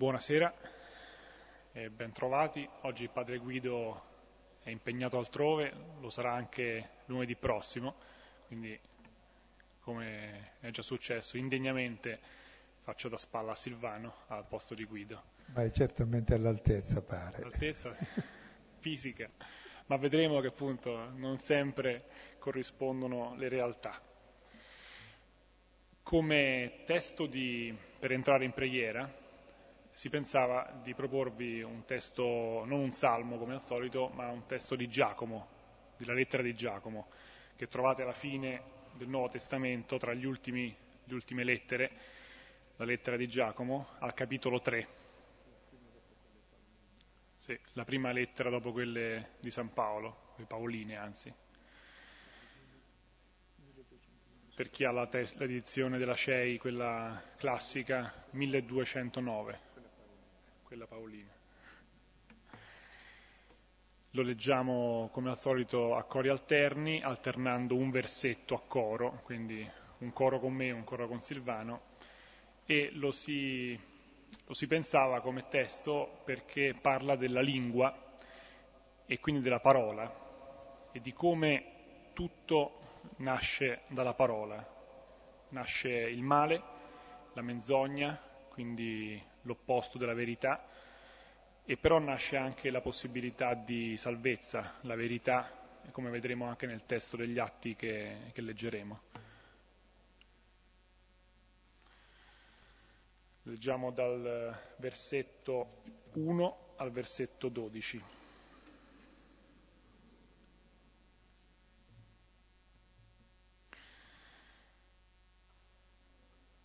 Buonasera e bentrovati. Oggi il padre Guido è impegnato altrove, lo sarà anche lunedì prossimo, quindi come è già successo, indegnamente faccio da spalla a Silvano al posto di Guido. Ma è certamente all'altezza, pare. All'altezza fisica, ma vedremo che appunto non sempre corrispondono le realtà. Come testo di, per entrare in preghiera si pensava di proporvi un testo, non un salmo come al solito, ma un testo di Giacomo, della lettera di Giacomo, che trovate alla fine del Nuovo Testamento, tra ultimi, le ultime lettere, la lettera di Giacomo, al capitolo 3. Sì, la prima lettera dopo quelle di San Paolo, le Paoline anzi. Per chi ha la tes- l'edizione della CEI, quella classica, 1209 quella paolina. Lo leggiamo come al solito a cori alterni, alternando un versetto a coro, quindi un coro con me e un coro con Silvano, e lo si, lo si pensava come testo perché parla della lingua e quindi della parola e di come tutto nasce dalla parola. Nasce il male, la menzogna, quindi l'opposto della verità, e però nasce anche la possibilità di salvezza, la verità, come vedremo anche nel testo degli atti che, che leggeremo. Leggiamo dal versetto 1 al versetto 12.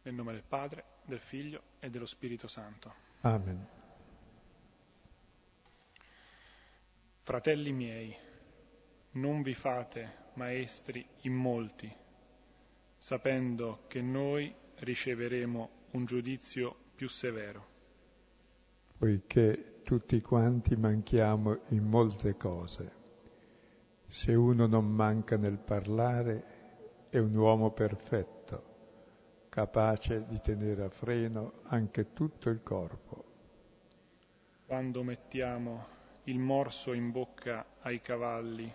Nel nome del Padre, del Figlio e dello Spirito Santo. Amen. Fratelli miei, non vi fate maestri in molti, sapendo che noi riceveremo un giudizio più severo. Poiché tutti quanti manchiamo in molte cose. Se uno non manca nel parlare, è un uomo perfetto capace di tenere a freno anche tutto il corpo. Quando mettiamo il morso in bocca ai cavalli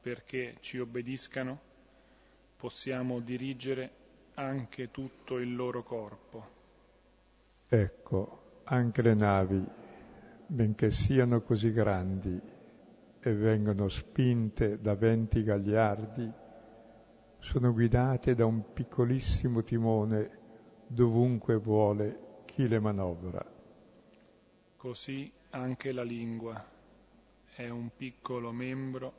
perché ci obbediscano, possiamo dirigere anche tutto il loro corpo. Ecco, anche le navi, benché siano così grandi e vengono spinte da venti gagliardi, sono guidate da un piccolissimo timone dovunque vuole chi le manovra. Così anche la lingua è un piccolo membro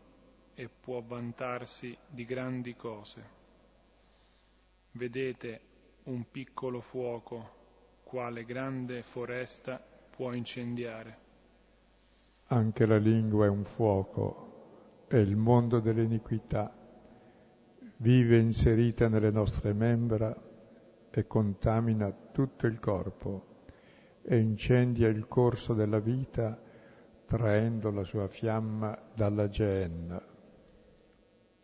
e può vantarsi di grandi cose. Vedete un piccolo fuoco quale grande foresta può incendiare. Anche la lingua è un fuoco, è il mondo dell'iniquità vive inserita nelle nostre membra e contamina tutto il corpo e incendia il corso della vita traendo la sua fiamma dalla geenna.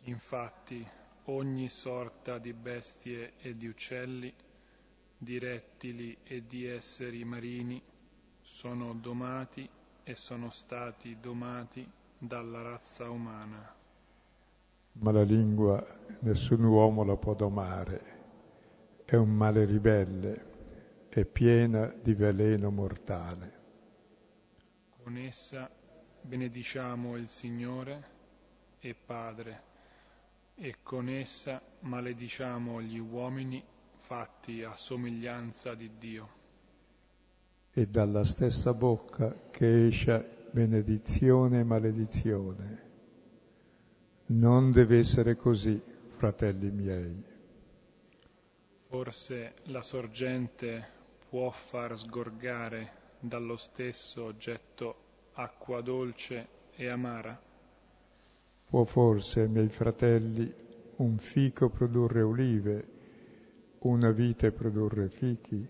Infatti ogni sorta di bestie e di uccelli, di rettili e di esseri marini sono domati e sono stati domati dalla razza umana ma la lingua nessun uomo la può domare, è un male ribelle, è piena di veleno mortale. Con essa benediciamo il Signore e Padre, e con essa malediciamo gli uomini fatti a somiglianza di Dio. E dalla stessa bocca che esce benedizione e maledizione non deve essere così, fratelli miei. Forse la sorgente può far sgorgare dallo stesso oggetto acqua dolce e amara? Può forse, miei fratelli, un fico produrre olive, una vite produrre fichi?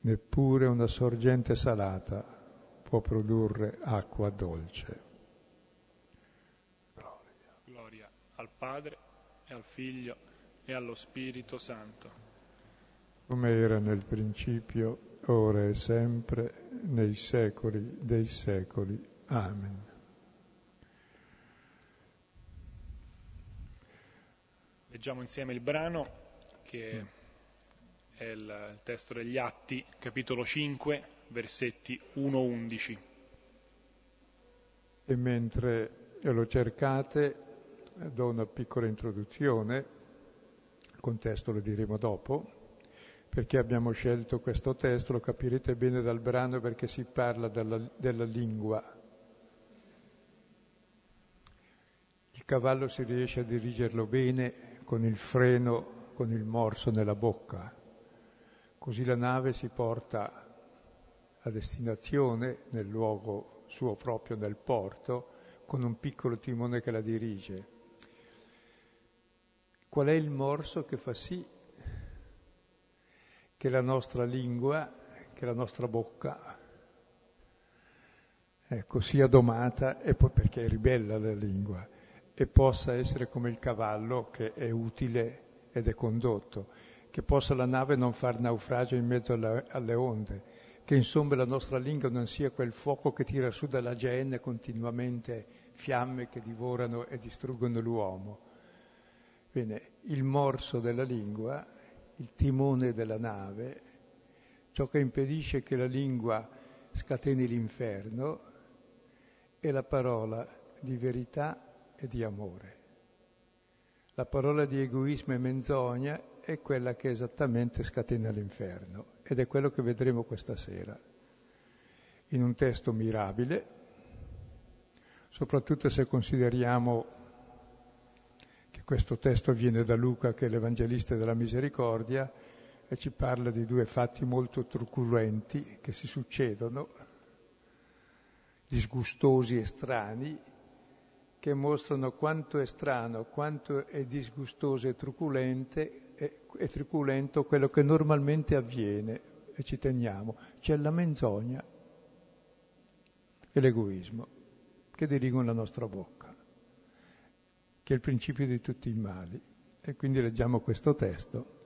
Neppure una sorgente salata può produrre acqua dolce. Al Padre e al Figlio e allo Spirito Santo. Come era nel principio, ora e sempre, nei secoli dei secoli. Amen. Leggiamo insieme il brano che è il testo degli Atti, capitolo 5, versetti 1-11. E mentre lo cercate, do una piccola introduzione, il contesto lo diremo dopo, perché abbiamo scelto questo testo, lo capirete bene dal brano perché si parla della, della lingua. Il cavallo si riesce a dirigerlo bene con il freno, con il morso nella bocca. Così la nave si porta a destinazione nel luogo suo proprio nel porto con un piccolo timone che la dirige. Qual è il morso che fa sì che la nostra lingua, che la nostra bocca ecco, sia domata e poi perché è ribella la lingua e possa essere come il cavallo che è utile ed è condotto, che possa la nave non far naufragio in mezzo alle, alle onde, che insomma la nostra lingua non sia quel fuoco che tira su dalla genne continuamente fiamme che divorano e distruggono l'uomo. Bene, il morso della lingua, il timone della nave, ciò che impedisce che la lingua scateni l'inferno è la parola di verità e di amore. La parola di egoismo e menzogna è quella che esattamente scatena l'inferno ed è quello che vedremo questa sera. In un testo mirabile, soprattutto se consideriamo questo testo viene da Luca, che è l'Evangelista della Misericordia, e ci parla di due fatti molto truculenti che si succedono, disgustosi e strani, che mostrano quanto è strano, quanto è disgustoso e truculente e, truculento quello che normalmente avviene, e ci teniamo, c'è la menzogna e l'egoismo che dirigono la nostra bocca, che è il principio di tutti i mali. E quindi leggiamo questo testo.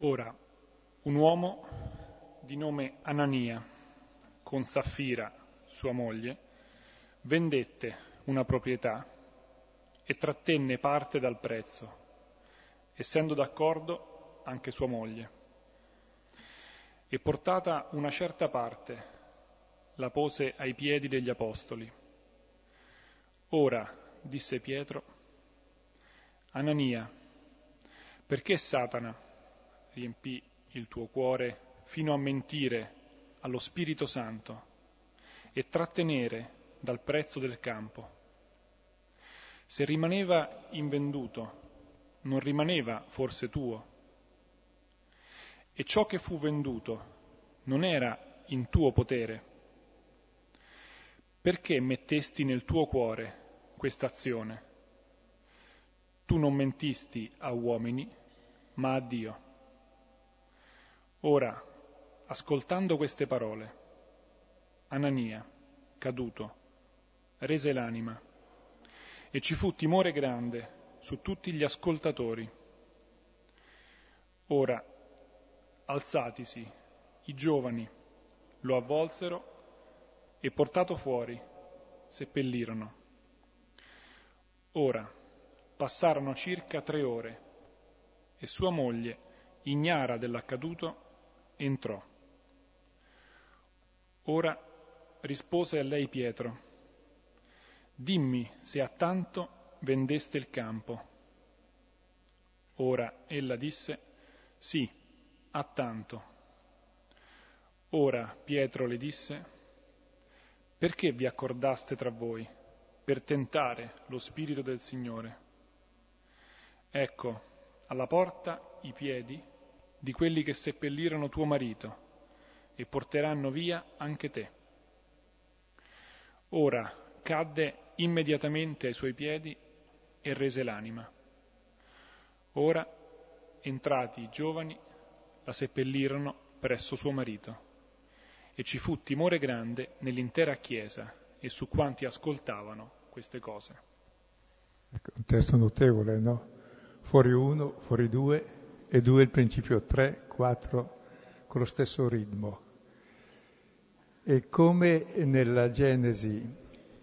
Ora, un uomo di nome Anania, con Saffira, sua moglie, vendette una proprietà e trattenne parte dal prezzo, essendo d'accordo anche sua moglie. E portata una certa parte, la pose ai piedi degli apostoli. Ora, disse Pietro, Anania, perché Satana riempì il tuo cuore fino a mentire allo Spirito Santo e trattenere dal prezzo del campo. Se rimaneva invenduto, non rimaneva forse tuo? E ciò che fu venduto non era in tuo potere? Perché mettesti nel tuo cuore questa azione? Tu non mentisti a uomini, ma a Dio. Ora, ascoltando queste parole, Anania, caduto, rese l'anima e ci fu timore grande su tutti gli ascoltatori. Ora, alzatisi, i giovani lo avvolsero e portato fuori, seppellirono. Ora, passarono circa tre ore e sua moglie, ignara dell'accaduto, entrò. Ora rispose a lei Pietro, dimmi se a tanto vendeste il campo. Ora ella disse, sì, a tanto. Ora Pietro le disse, perché vi accordaste tra voi per tentare lo Spirito del Signore? Ecco, alla porta i piedi di quelli che seppellirono tuo marito e porteranno via anche te. Ora cadde immediatamente ai suoi piedi e rese l'anima. Ora, entrati i giovani, la seppellirono presso suo marito e ci fu timore grande nell'intera Chiesa e su quanti ascoltavano queste cose. Ecco, un testo notevole, no? fuori uno, fuori due e due il principio tre, quattro, con lo stesso ritmo. E come nella Genesi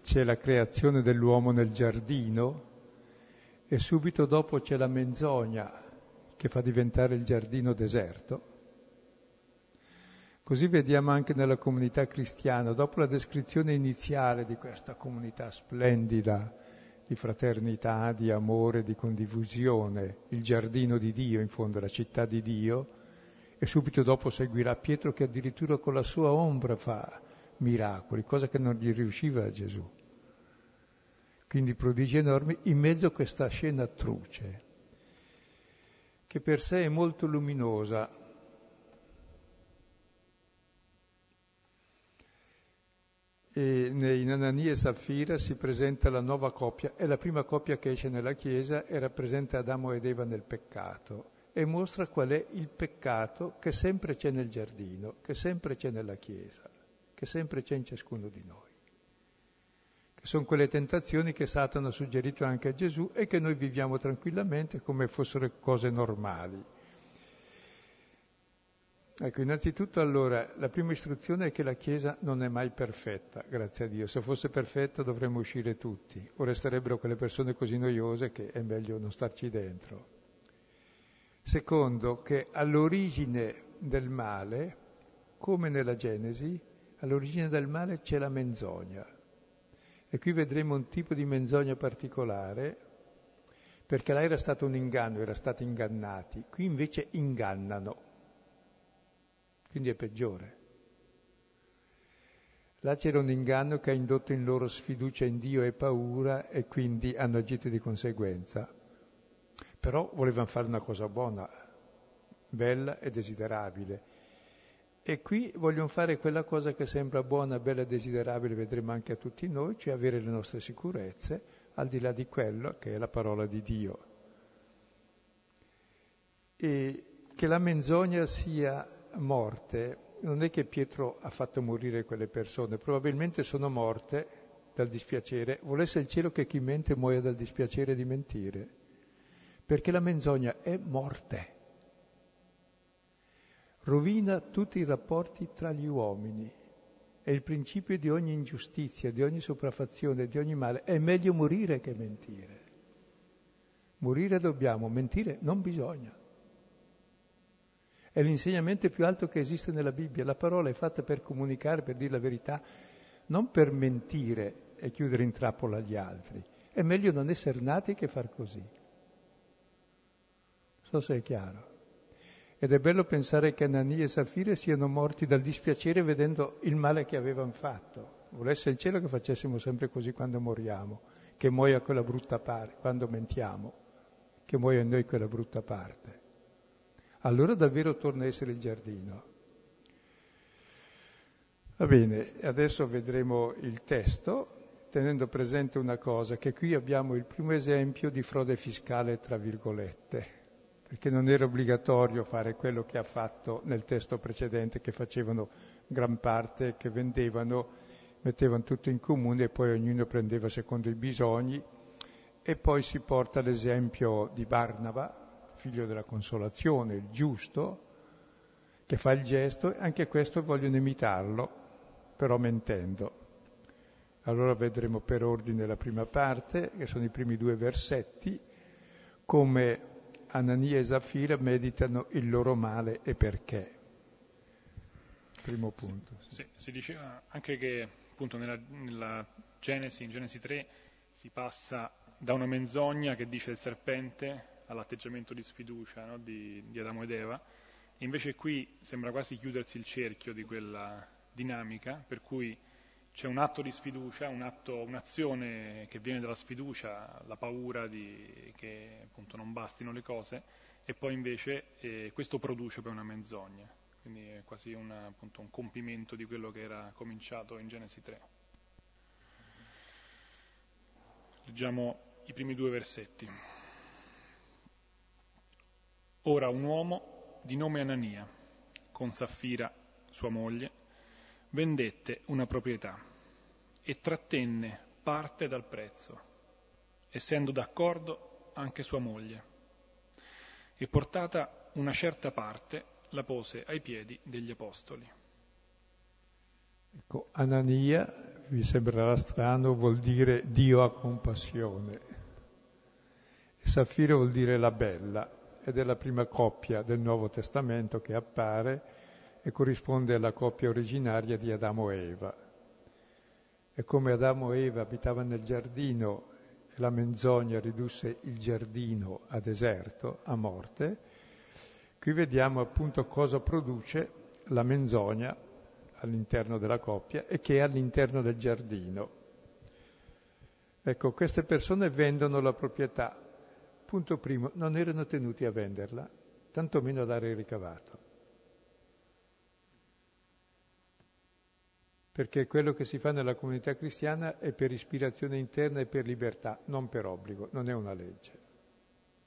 c'è la creazione dell'uomo nel giardino e subito dopo c'è la menzogna che fa diventare il giardino deserto, Così vediamo anche nella comunità cristiana, dopo la descrizione iniziale di questa comunità splendida di fraternità, di amore, di condivisione, il giardino di Dio, in fondo la città di Dio, e subito dopo seguirà Pietro che addirittura con la sua ombra fa miracoli, cosa che non gli riusciva a Gesù. Quindi prodigi enormi in mezzo a questa scena truce, che per sé è molto luminosa, e in Anania e Saffira si presenta la nuova coppia, è la prima coppia che esce nella Chiesa e rappresenta Adamo ed Eva nel peccato e mostra qual è il peccato che sempre c'è nel giardino, che sempre c'è nella Chiesa, che sempre c'è in ciascuno di noi. Che sono quelle tentazioni che Satana ha suggerito anche a Gesù e che noi viviamo tranquillamente come fossero cose normali. Ecco, innanzitutto allora la prima istruzione è che la Chiesa non è mai perfetta, grazie a Dio. Se fosse perfetta dovremmo uscire tutti, o resterebbero quelle persone così noiose che è meglio non starci dentro. Secondo, che all'origine del male, come nella Genesi, all'origine del male c'è la menzogna. E qui vedremo un tipo di menzogna particolare, perché là era stato un inganno, era stati ingannati, qui invece ingannano quindi è peggiore. Là c'era un inganno che ha indotto in loro sfiducia in Dio e paura e quindi hanno agito di conseguenza. Però volevano fare una cosa buona, bella e desiderabile. E qui vogliono fare quella cosa che sembra buona, bella e desiderabile, vedremo anche a tutti noi, cioè avere le nostre sicurezze al di là di quello che è la parola di Dio. E che la menzogna sia morte non è che Pietro ha fatto morire quelle persone, probabilmente sono morte dal dispiacere. Volesse il cielo che chi mente muoia dal dispiacere di mentire, perché la menzogna è morte. Rovina tutti i rapporti tra gli uomini. È il principio di ogni ingiustizia, di ogni sopraffazione, di ogni male. È meglio morire che mentire. Morire dobbiamo, mentire non bisogna. È l'insegnamento più alto che esiste nella Bibbia. La parola è fatta per comunicare, per dire la verità, non per mentire e chiudere in trappola gli altri. È meglio non essere nati che far così. So se è chiaro. Ed è bello pensare che Anania e Safire siano morti dal dispiacere vedendo il male che avevano fatto. Volesse il cielo che facessimo sempre così quando moriamo, che muoia quella brutta parte, quando mentiamo, che muoia in noi quella brutta parte allora davvero torna a essere il giardino. Va bene, adesso vedremo il testo, tenendo presente una cosa, che qui abbiamo il primo esempio di frode fiscale, tra virgolette, perché non era obbligatorio fare quello che ha fatto nel testo precedente, che facevano gran parte, che vendevano, mettevano tutto in comune e poi ognuno prendeva secondo i bisogni. E poi si porta l'esempio di Barnaba, figlio della consolazione, il giusto, che fa il gesto, anche questo vogliono imitarlo, però mentendo. Allora vedremo per ordine la prima parte, che sono i primi due versetti, come Anania e Zaffira meditano il loro male e perché. Primo punto. Sì, sì, si diceva anche che appunto nella, nella Genesi, in Genesi 3, si passa da una menzogna che dice il serpente all'atteggiamento di sfiducia no? di, di, Adamo ed Eva, e invece qui sembra quasi chiudersi il cerchio di quella dinamica, per cui c'è un atto di sfiducia, un atto, un'azione che viene dalla sfiducia, la paura di, che appunto non bastino le cose, e poi invece eh, questo produce poi una menzogna, quindi è quasi una, appunto, un compimento di quello che era cominciato in Genesi 3. Leggiamo i primi due versetti. Ora un uomo di nome Anania, con Saffira, sua moglie, vendette una proprietà e trattenne parte dal prezzo, essendo d'accordo anche sua moglie. e portata una certa parte la pose ai piedi degli apostoli. Ecco, Anania, vi sembrerà strano, vuol dire Dio ha compassione. E Saffira vuol dire la bella, ed è la prima coppia del Nuovo Testamento che appare e corrisponde alla coppia originaria di Adamo e Eva. E come Adamo e Eva abitavano nel giardino e la menzogna ridusse il giardino a deserto, a morte, qui vediamo appunto cosa produce la menzogna all'interno della coppia e che è all'interno del giardino. Ecco, queste persone vendono la proprietà. Punto primo, non erano tenuti a venderla, tantomeno a dare il ricavato. perché quello che si fa nella comunità cristiana è per ispirazione interna e per libertà, non per obbligo, non è una legge.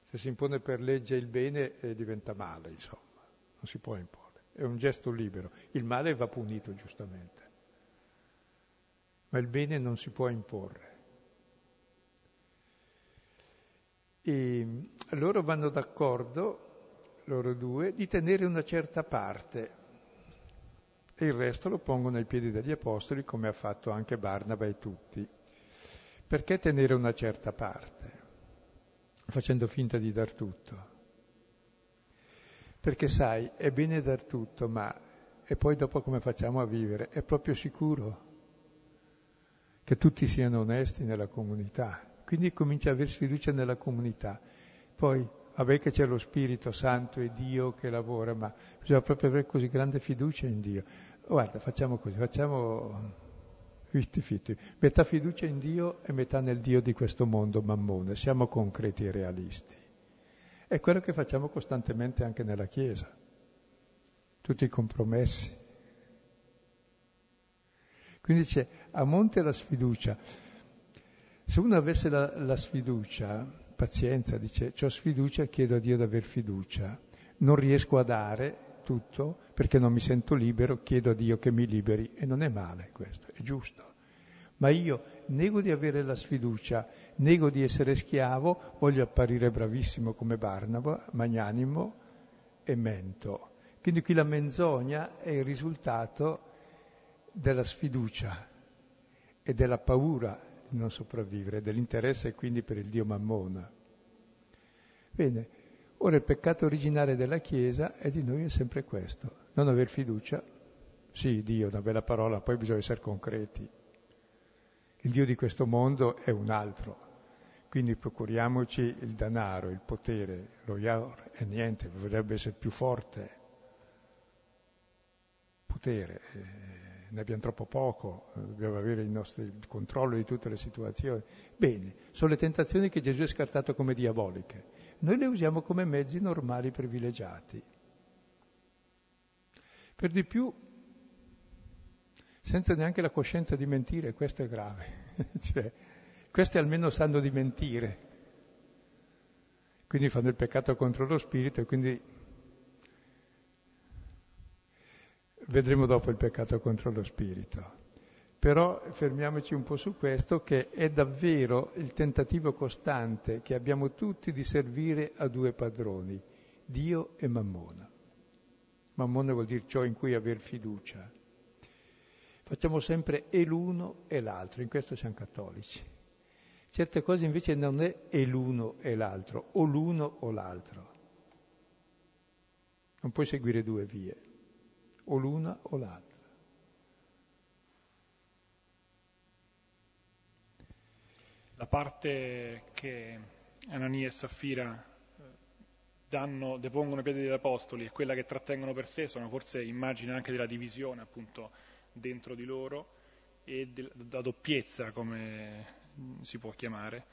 Se si impone per legge il bene eh, diventa male, insomma, non si può imporre, è un gesto libero. Il male va punito giustamente, ma il bene non si può imporre. E loro vanno d'accordo, loro due, di tenere una certa parte e il resto lo pongono ai piedi degli apostoli come ha fatto anche Barnaba e tutti. Perché tenere una certa parte, facendo finta di dar tutto? Perché sai, è bene dar tutto, ma e poi dopo come facciamo a vivere? È proprio sicuro che tutti siano onesti nella comunità. Quindi comincia a aver sfiducia nella comunità. Poi Vabbè che c'è lo Spirito Santo e Dio che lavora, ma bisogna proprio avere così grande fiducia in Dio. Guarda, facciamo così, facciamo 50-50, metà fiducia in Dio e metà nel Dio di questo mondo mammone, siamo concreti e realisti. È quello che facciamo costantemente anche nella Chiesa, tutti i compromessi. Quindi c'è a monte la sfiducia. Se uno avesse la, la sfiducia, pazienza, dice, ho sfiducia chiedo a Dio di aver fiducia. Non riesco a dare tutto perché non mi sento libero, chiedo a Dio che mi liberi e non è male questo, è giusto. Ma io nego di avere la sfiducia, nego di essere schiavo, voglio apparire bravissimo come Barnaba, magnanimo e mento. Quindi qui la menzogna è il risultato della sfiducia e della paura di non sopravvivere, dell'interesse quindi per il Dio Mammona. Bene, ora il peccato originale della Chiesa è di noi è sempre questo, non aver fiducia. Sì, Dio, una bella parola, poi bisogna essere concreti. Il Dio di questo mondo è un altro, quindi procuriamoci il denaro, il potere, lo yaur e niente, vorrebbe essere più forte. Potere. Eh ne abbiamo troppo poco, dobbiamo avere il nostro il controllo di tutte le situazioni. Bene, sono le tentazioni che Gesù ha scartato come diaboliche. Noi le usiamo come mezzi normali privilegiati. Per di più, senza neanche la coscienza di mentire, questo è grave. cioè, questi almeno sanno di mentire. Quindi fanno il peccato contro lo spirito e quindi Vedremo dopo il peccato contro lo spirito. Però fermiamoci un po' su questo che è davvero il tentativo costante che abbiamo tutti di servire a due padroni, Dio e Mammona. Mammona vuol dire ciò in cui aver fiducia. Facciamo sempre e l'uno e l'altro, in questo siamo cattolici. Certe cose invece non è e l'uno e l'altro, o l'uno o l'altro. Non puoi seguire due vie o l'una o l'altra. La parte che Anania e Saffira eh, danno, depongono i piedi degli apostoli e quella che trattengono per sé sono forse immagini anche della divisione appunto dentro di loro e della doppiezza come si può chiamare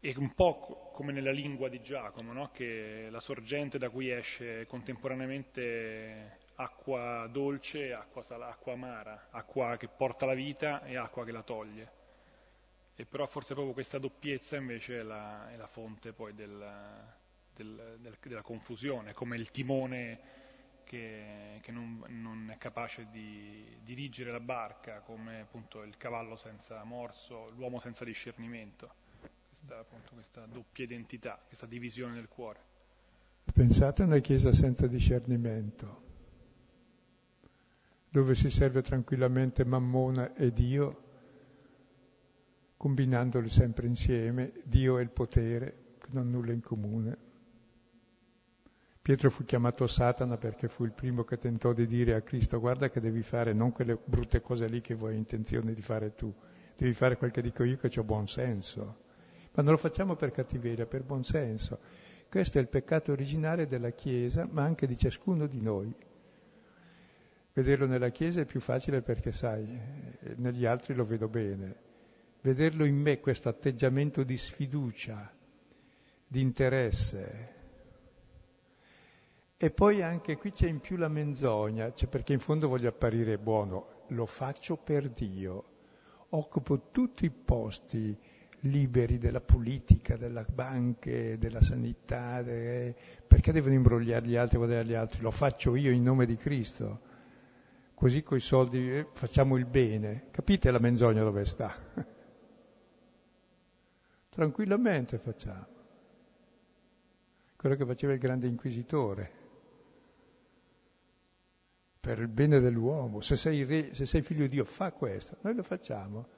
è un po' come nella lingua di Giacomo, no? che la sorgente da cui esce contemporaneamente acqua dolce acqua, acqua amara, acqua che porta la vita e acqua che la toglie. E però forse proprio questa doppiezza invece è la, è la fonte poi del, del, del, della confusione, come il timone che, che non, non, è capace di dirigere la barca, come appunto il cavallo senza morso, l'uomo senza discernimento, questa, appunto, questa doppia identità, questa divisione del cuore. Pensate a una Chiesa senza discernimento, dove si serve tranquillamente Mammona e Dio, combinandoli sempre insieme, Dio e il potere, che non hanno nulla in comune. Pietro fu chiamato Satana perché fu il primo che tentò di dire a Cristo guarda che devi fare non quelle brutte cose lì che vuoi intenzione di fare tu, devi fare quel che dico io che ho buon senso. Ma non lo facciamo per cattiveria, per buon senso. Questo è il peccato originale della Chiesa, ma anche di ciascuno di noi. Vederlo nella Chiesa è più facile perché, sai, negli altri lo vedo bene. Vederlo in me, questo atteggiamento di sfiducia, di interesse, e poi anche qui c'è in più la menzogna, cioè perché in fondo voglio apparire buono, lo faccio per Dio, occupo tutti i posti liberi della politica, della banche, della sanità, de... perché devono imbrogliare gli altri e guardare gli altri? Lo faccio io in nome di Cristo, così coi soldi eh, facciamo il bene. Capite la menzogna dove sta? Tranquillamente facciamo. Quello che faceva il grande inquisitore per il bene dell'uomo. Se sei, re, se sei figlio di Dio, fa questo. Noi lo facciamo.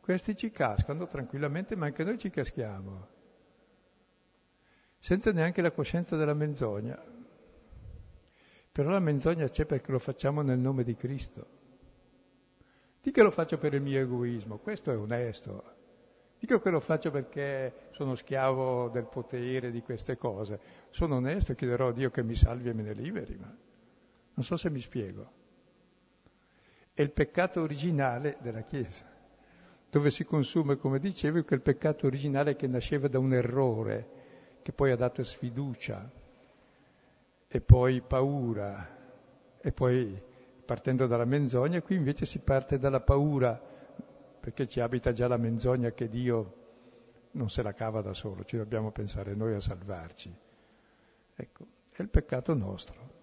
Questi ci cascano tranquillamente, ma anche noi ci caschiamo. Senza neanche la coscienza della menzogna. Però la menzogna c'è perché lo facciamo nel nome di Cristo. Di che lo faccio per il mio egoismo, questo è onesto. Dico che lo faccio perché sono schiavo del potere, di queste cose. Sono onesto e chiederò a Dio che mi salvi e me ne liberi, ma non so se mi spiego. È il peccato originale della Chiesa, dove si consuma, come dicevo, quel peccato originale che nasceva da un errore, che poi ha dato sfiducia, e poi paura, e poi partendo dalla menzogna, qui invece si parte dalla paura, perché ci abita già la menzogna che Dio non se la cava da solo, ci dobbiamo pensare noi a salvarci. Ecco, è il peccato nostro.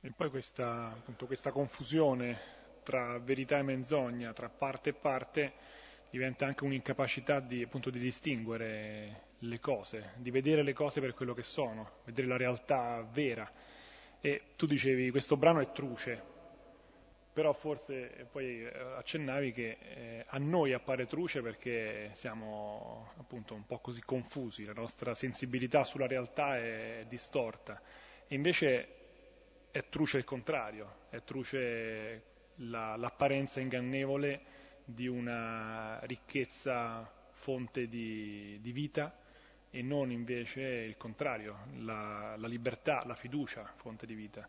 E poi questa, appunto, questa confusione tra verità e menzogna, tra parte e parte, diventa anche un'incapacità di, appunto, di distinguere le cose, di vedere le cose per quello che sono, vedere la realtà vera. E tu dicevi, questo brano è truce, però forse poi eh, accennavi che eh, a noi appare truce perché siamo appunto un po' così confusi, la nostra sensibilità sulla realtà è distorta. E invece è truce il contrario, è truce la, l'apparenza ingannevole di una ricchezza fonte di, di, vita e non invece il contrario, la, la, libertà, la fiducia fonte di vita.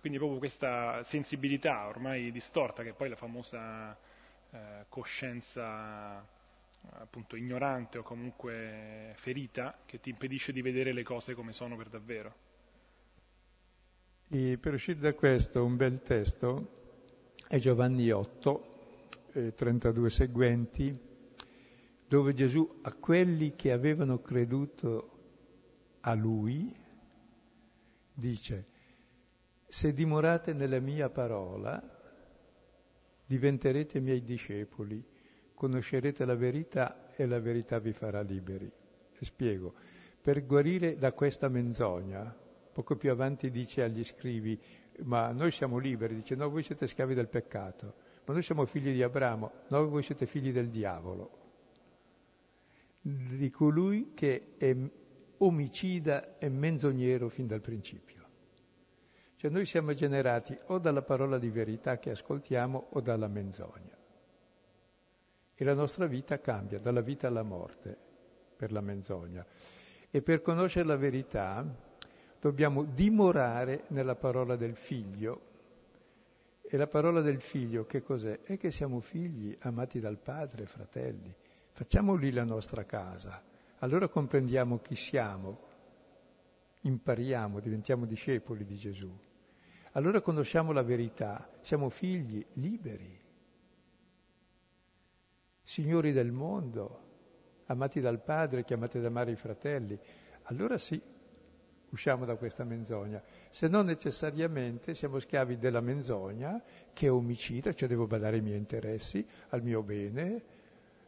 Quindi proprio questa sensibilità ormai distorta, che è poi la famosa eh, coscienza appunto ignorante o comunque ferita, che ti impedisce di vedere le cose come sono per davvero. E per uscire da questo un bel testo è Giovanni 8, eh, 32 seguenti, dove Gesù a quelli che avevano creduto a Lui dice, se dimorate nella mia parola, diventerete miei discepoli, conoscerete la verità e la verità vi farà liberi. E spiego, per guarire da questa menzogna, Poco più avanti dice agli scrivi, ma noi siamo liberi, dice no, voi siete schiavi del peccato, ma noi siamo figli di Abramo, no, voi siete figli del diavolo, di colui che è omicida e menzognero fin dal principio. Cioè noi siamo generati o dalla parola di verità che ascoltiamo o dalla menzogna. E la nostra vita cambia dalla vita alla morte per la menzogna. E per conoscere la verità dobbiamo dimorare nella parola del figlio. E la parola del figlio che cos'è? È che siamo figli amati dal Padre, fratelli. Facciamo lì la nostra casa. Allora comprendiamo chi siamo, impariamo, diventiamo discepoli di Gesù. Allora conosciamo la verità, siamo figli liberi, signori del mondo, amati dal Padre, chiamati ad amare i fratelli. Allora sì, usciamo da questa menzogna, se non necessariamente siamo schiavi della menzogna che è omicida, cioè devo badare ai miei interessi, al mio bene,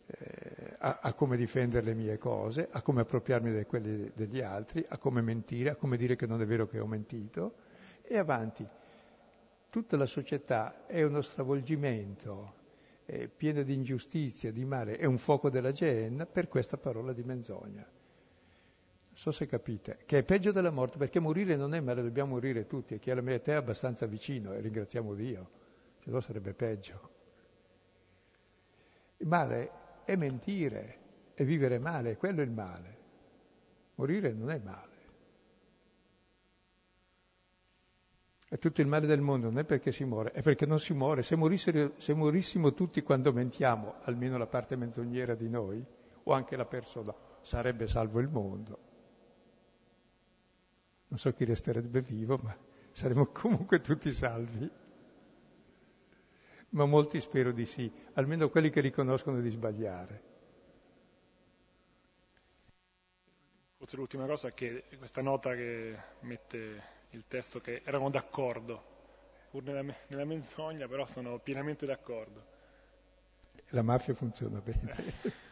eh, a, a, come difendere le mie cose, a come appropriarmi di quelle degli altri, a come mentire, a come dire che non è vero che ho mentito, e avanti. Tutta la società è uno stravolgimento, è piena di ingiustizia, di male, è un fuoco della Geenna per questa parola di menzogna. Non so se capite, che è peggio della morte, perché morire non è male, dobbiamo morire tutti, e chi ha la mia età è abbastanza vicino, e ringraziamo Dio, se no sarebbe peggio. Il male è mentire, è vivere male, quello è il male. Morire non è male. È tutto il male del mondo, non è perché si muore, è perché non si muore. Se, se morissimo tutti quando mentiamo, almeno la parte menzognera di noi, o anche la persona, sarebbe salvo il mondo. Non so chi resterebbe vivo, ma saremmo comunque tutti salvi ma molti spero di sì, almeno quelli che riconoscono di sbagliare. Forse l'ultima cosa è che questa nota che mette il testo che erano d'accordo, pur nella, nella menzogna, però sono pienamente d'accordo. La mafia funziona bene.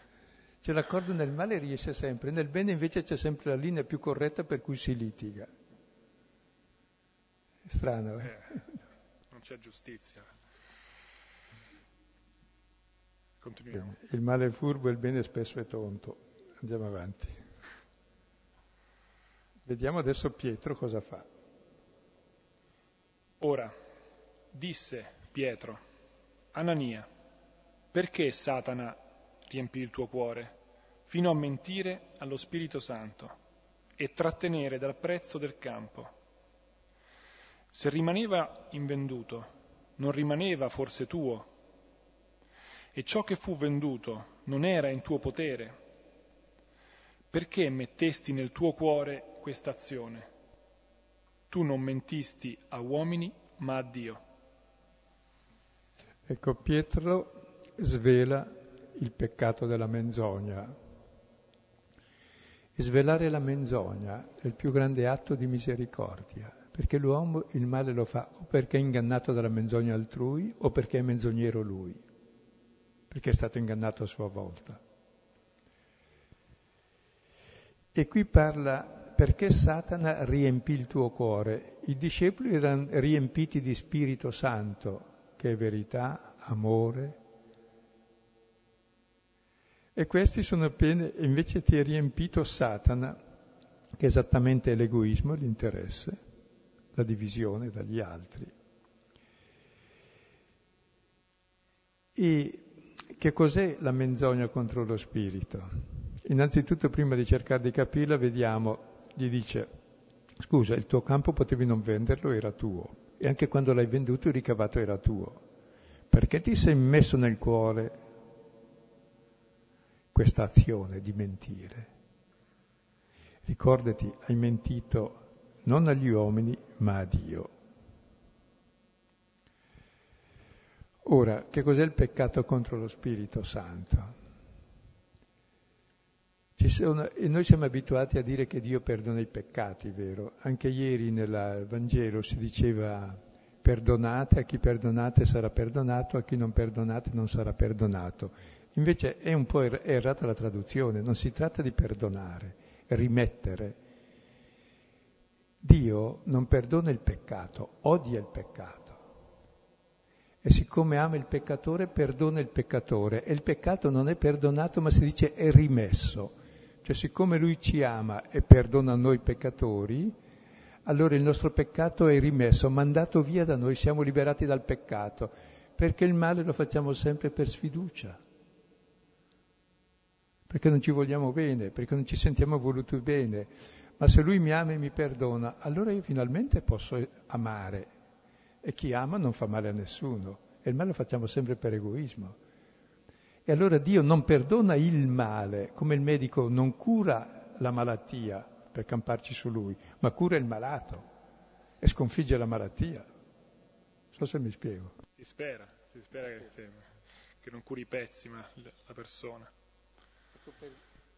Cioè l'accordo nel male riesce sempre, nel bene invece c'è sempre la linea più corretta per cui si litiga. È strano, eh? eh non c'è giustizia. Continuiamo. Il male è furbo e il bene spesso è tonto. Andiamo avanti. Vediamo adesso Pietro cosa fa. Ora, disse Pietro, Anania, perché Satana riempì il tuo cuore fino a mentire allo Spirito Santo e trattenere dal prezzo del campo? Se rimaneva invenduto, non rimaneva forse tuo? E ciò che fu venduto non era in tuo potere, perché mettesti nel tuo cuore questa azione? Tu non mentisti a uomini, ma a Dio. Ecco, Pietro svela il peccato della menzogna. E svelare la menzogna è il più grande atto di misericordia, perché l'uomo il male lo fa o perché è ingannato dalla menzogna altrui o perché è menzognero lui perché è stato ingannato a sua volta. E qui parla perché Satana riempì il tuo cuore. I discepoli erano riempiti di Spirito Santo, che è verità, amore. E questi sono pieni, invece ti è riempito Satana, che esattamente è l'egoismo, l'interesse, la divisione dagli altri. E che cos'è la menzogna contro lo spirito? Innanzitutto, prima di cercare di capirla, vediamo, gli dice, scusa, il tuo campo potevi non venderlo, era tuo, e anche quando l'hai venduto il ricavato era tuo. Perché ti sei messo nel cuore questa azione di mentire? Ricordati, hai mentito non agli uomini, ma a Dio. Ora, che cos'è il peccato contro lo Spirito Santo? Sono, noi siamo abituati a dire che Dio perdona i peccati, vero? Anche ieri nel Vangelo si diceva perdonate, a chi perdonate sarà perdonato, a chi non perdonate non sarà perdonato. Invece è un po' er-, errata la traduzione, non si tratta di perdonare, rimettere. Dio non perdona il peccato, odia il peccato. E siccome ama il peccatore, perdona il peccatore. E il peccato non è perdonato, ma si dice è rimesso. Cioè, siccome lui ci ama e perdona noi peccatori, allora il nostro peccato è rimesso, mandato via da noi, siamo liberati dal peccato, perché il male lo facciamo sempre per sfiducia, perché non ci vogliamo bene, perché non ci sentiamo voluti bene. Ma se lui mi ama e mi perdona, allora io finalmente posso amare e chi ama non fa male a nessuno. E il male lo facciamo sempre per egoismo. E allora Dio non perdona il male, come il medico non cura la malattia per camparci su lui, ma cura il malato e sconfigge la malattia. Non so se mi spiego. Si spera, si spera che, che non curi i pezzi, ma la persona.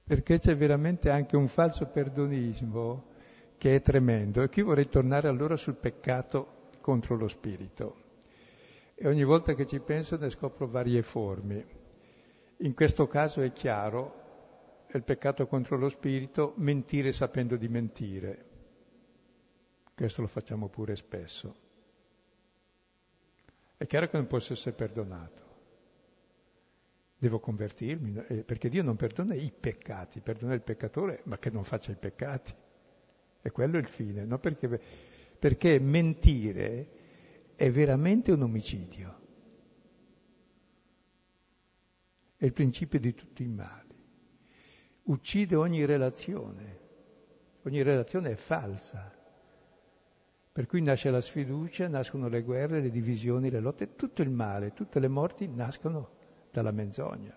Perché c'è veramente anche un falso perdonismo che è tremendo. E qui vorrei tornare allora sul peccato contro lo spirito. E ogni volta che ci penso ne scopro varie forme. In questo caso è chiaro, è il peccato contro lo spirito, mentire sapendo di mentire. Questo lo facciamo pure spesso. È chiaro che non posso essere perdonato. Devo convertirmi, eh, perché Dio non perdona i peccati, perdona il peccatore, ma che non faccia i peccati. E quello è il fine, no? perché, perché mentire è veramente un omicidio. È il principio di tutti i mali. Uccide ogni relazione. Ogni relazione è falsa. Per cui nasce la sfiducia, nascono le guerre, le divisioni, le lotte, tutto il male, tutte le morti nascono dalla menzogna.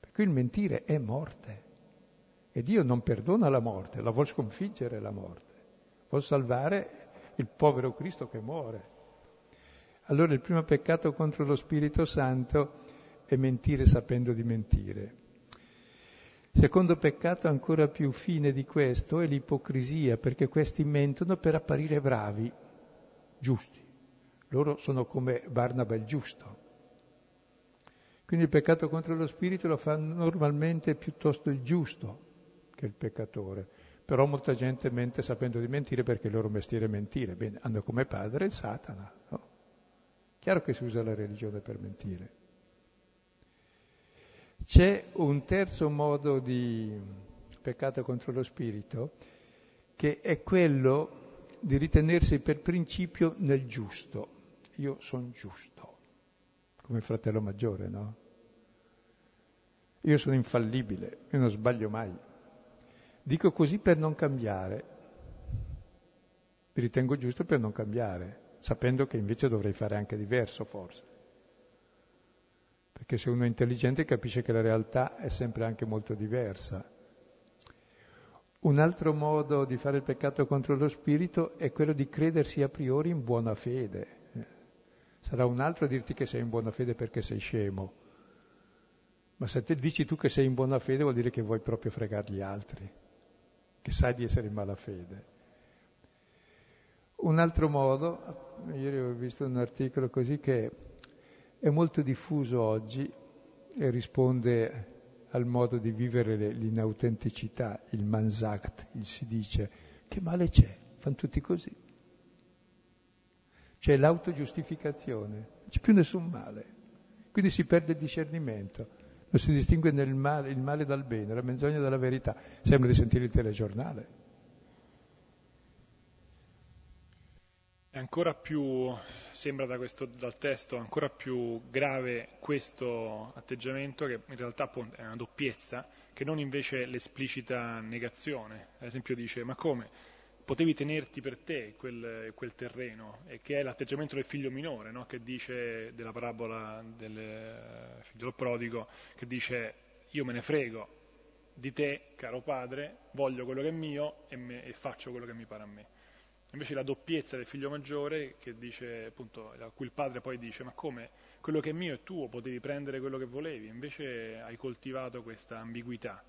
Per cui il mentire è morte. E Dio non perdona la morte, la vuol sconfiggere la morte, vuol salvare il povero Cristo che muore. Allora il primo peccato contro lo Spirito Santo è mentire sapendo di mentire. Secondo peccato ancora più fine di questo è l'ipocrisia, perché questi mentono per apparire bravi, giusti. Loro sono come Barnaba il giusto. Quindi il peccato contro lo spirito lo fa normalmente piuttosto il giusto che il peccatore. Però molta gente mente sapendo di mentire perché il loro mestiere è mentire. Bene, hanno come padre il Satana. No? Chiaro che si usa la religione per mentire. C'è un terzo modo di peccato contro lo spirito che è quello di ritenersi per principio nel giusto. Io sono giusto, come fratello maggiore, no? Io sono infallibile, io non sbaglio mai. Dico così per non cambiare. Mi ritengo giusto per non cambiare, sapendo che invece dovrei fare anche diverso forse perché se uno è intelligente capisce che la realtà è sempre anche molto diversa. Un altro modo di fare il peccato contro lo spirito è quello di credersi a priori in buona fede. Sarà un altro dirti che sei in buona fede perché sei scemo, ma se te dici tu che sei in buona fede vuol dire che vuoi proprio fregare gli altri, che sai di essere in malafede. Un altro modo, ieri ho visto un articolo così che è molto diffuso oggi e risponde al modo di vivere l'inautenticità, il mansact, il si dice, che male c'è? Fanno tutti così. C'è l'autogiustificazione, non c'è più nessun male. Quindi si perde il discernimento, non si distingue male, il male dal bene, la menzogna dalla verità. Sembra di sentire il telegiornale. È ancora più, sembra da questo, dal testo, ancora più grave questo atteggiamento che in realtà è una doppiezza, che non invece l'esplicita negazione. Ad esempio dice, ma come? Potevi tenerti per te quel, quel terreno, e che è l'atteggiamento del figlio minore, no? che dice, della parabola del figlio del prodigo, che dice, io me ne frego di te, caro padre, voglio quello che è mio e, me, e faccio quello che mi pare a me. Invece la doppiezza del figlio maggiore, dice, appunto, a cui il padre poi dice, ma come quello che è mio è tuo, potevi prendere quello che volevi, invece hai coltivato questa ambiguità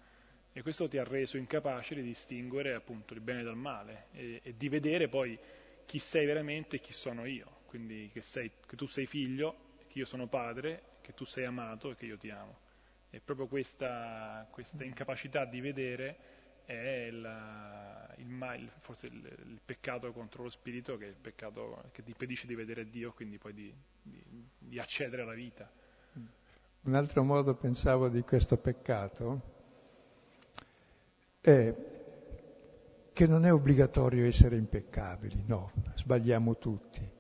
e questo ti ha reso incapace di distinguere appunto il bene dal male e, e di vedere poi chi sei veramente e chi sono io, quindi che, sei, che tu sei figlio, che io sono padre, che tu sei amato e che io ti amo. E proprio questa, questa incapacità di vedere è il, il, forse il, il, peccato contro lo spirito che è il peccato che ti impedisce di vedere Dio, quindi poi di, di, di accedere alla vita. Un altro modo, pensavo, di questo peccato è che non è obbligatorio essere impeccabili, no, sbagliamo tutti.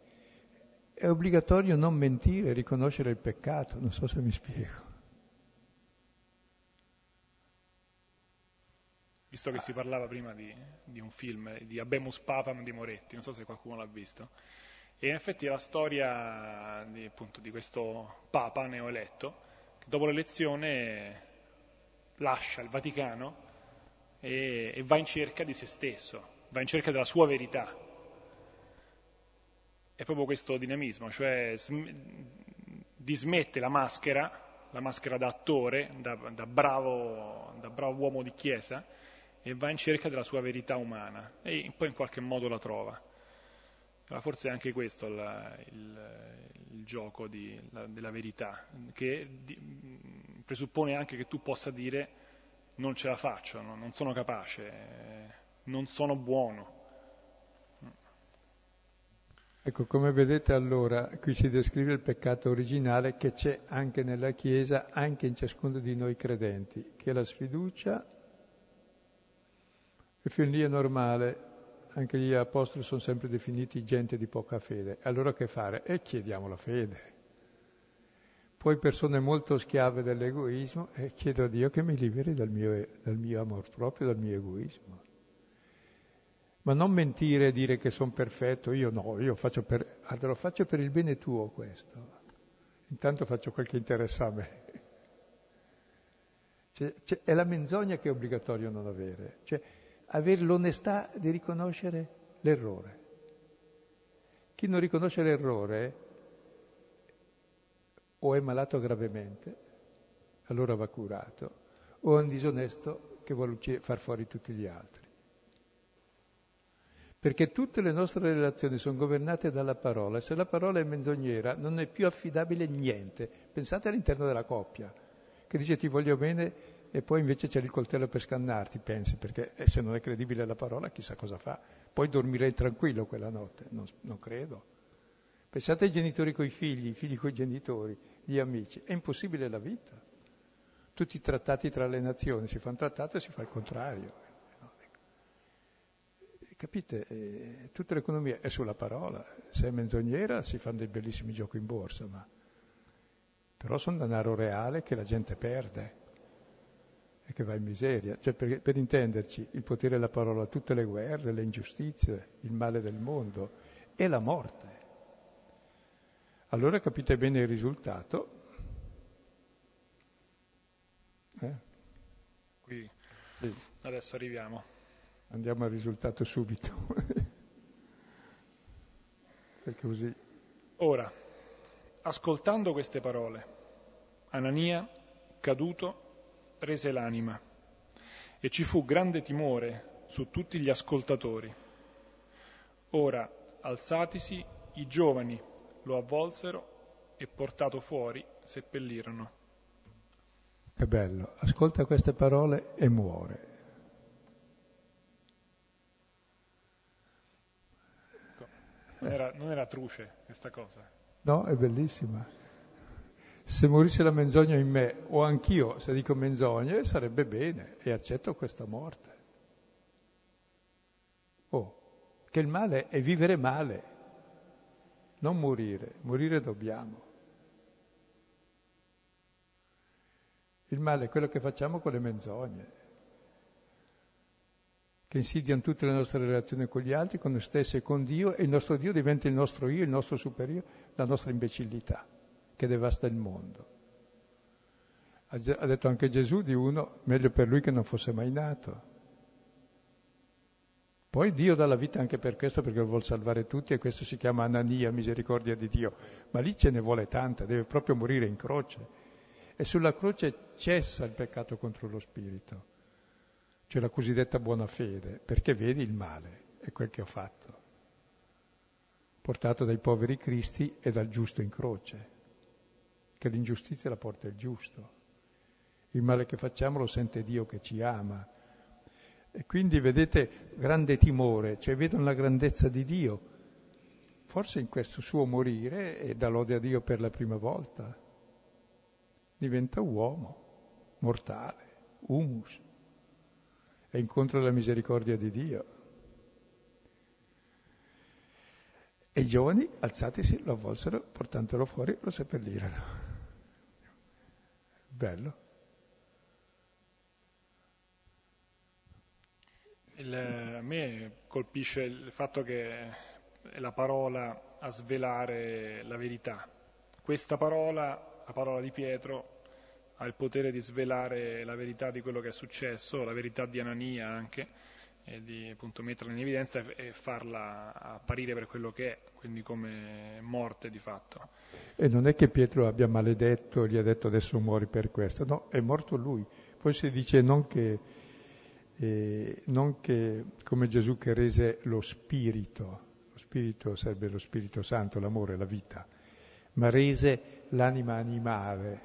È obbligatorio non mentire, riconoscere il peccato, non so se mi spiego. visto che si parlava prima di, di, un film, di Abemus Papam di Moretti, non so se qualcuno l'ha visto, e in effetti è la storia di, appunto, di questo Papa neoeletto, che dopo l'elezione lascia il Vaticano e, e va in cerca di se stesso, va in cerca della sua verità. È proprio questo dinamismo, cioè sm- dismette la maschera, la maschera da attore, da, da, bravo, da bravo uomo di chiesa, e va in cerca della sua verità umana e poi in qualche modo la trova. Allora forse è anche questo la, il, il, gioco di, la, della verità, che di, presuppone anche che tu possa dire non ce la faccio, no? non sono capace, non sono buono. Ecco, come vedete allora, qui si descrive il peccato originale che c'è anche nella Chiesa, anche in ciascuno di noi credenti, che è la sfiducia, e fin lì è normale, anche gli apostoli sono sempre definiti gente di poca fede. Allora che fare? E chiediamo la fede. Poi persone molto schiave dell'egoismo e chiedo a Dio che mi liberi dal mio, dal mio amor proprio, dal mio egoismo. Ma non mentire e dire che sono perfetto, io no, io faccio per, allora faccio per il bene tuo questo. Intanto faccio quel che interessa a me. Cioè, cioè, è la menzogna che è obbligatorio non avere, cioè avere l'onestà di riconoscere l'errore. Chi non riconosce l'errore o è malato gravemente, allora va curato, o è un disonesto che vuole far fuori tutti gli altri. Perché tutte le nostre relazioni sono governate dalla parola. Se la parola è menzognera non è più affidabile niente. Pensate all'interno della coppia, che dice ti voglio bene e poi invece c'è il coltello per scannarti, pensi, perché eh, se non è credibile la parola chissà cosa fa. Poi dormirei tranquillo quella notte, non, non credo. Pensate ai genitori coi figli, i figli coi genitori, gli amici. È impossibile la vita. Tutti i trattati tra le nazioni, si fa un trattato e si fa il contrario. Capite? Eh, tutta l'economia è sulla parola. Se è menzognera si fanno dei bellissimi giochi in borsa, ma però sono denaro reale che la gente perde e che va in miseria. Cioè, per, per intenderci, il potere della parola, tutte le guerre, le ingiustizie, il male del mondo e la morte. Allora capite bene il risultato. Eh? Qui, sì. adesso arriviamo. Andiamo al risultato subito. Perché così. Ora, ascoltando queste parole, Anania, caduto, rese l'anima e ci fu grande timore su tutti gli ascoltatori. Ora, alzatisi, i giovani lo avvolsero e portato fuori seppellirono. Che bello, ascolta queste parole e muore. Non era, non era truce questa cosa. No, è bellissima. Se morisse la menzogna in me, o anch'io, se dico menzogne, sarebbe bene e accetto questa morte. Oh, che il male è vivere male, non morire, morire dobbiamo. Il male è quello che facciamo con le menzogne che insidiano tutte le nostre relazioni con gli altri, con noi stessi e con Dio, e il nostro Dio diventa il nostro io, il nostro superiore, la nostra imbecillità, che devasta il mondo. Ha detto anche Gesù di uno, meglio per lui che non fosse mai nato. Poi Dio dà la vita anche per questo, perché lo vuole salvare tutti, e questo si chiama Anania, misericordia di Dio. Ma lì ce ne vuole tanta, deve proprio morire in croce. E sulla croce cessa il peccato contro lo spirito cioè la cosiddetta buona fede, perché vedi il male, è quel che ho fatto, portato dai poveri cristi e dal giusto in croce, che l'ingiustizia la porta il giusto. Il male che facciamo lo sente Dio che ci ama. E quindi vedete grande timore, cioè vedono la grandezza di Dio. Forse in questo suo morire, e dà lode a Dio per la prima volta, diventa uomo, mortale, humus e incontra la misericordia di Dio. E i giovani, alzatisi, lo avvolsero, portandolo fuori, lo seppellirono. Bello. Il, a me colpisce il fatto che è la parola a svelare la verità. Questa parola, la parola di Pietro, ha il potere di svelare la verità di quello che è successo, la verità di Anania anche, e di appunto metterla in evidenza e farla apparire per quello che è, quindi come morte di fatto. E non è che Pietro abbia maledetto gli ha detto adesso muori per questo, no, è morto lui. Poi si dice non che, eh, non che come Gesù che rese lo spirito, lo spirito sarebbe lo Spirito Santo, l'amore, la vita, ma rese l'anima animale,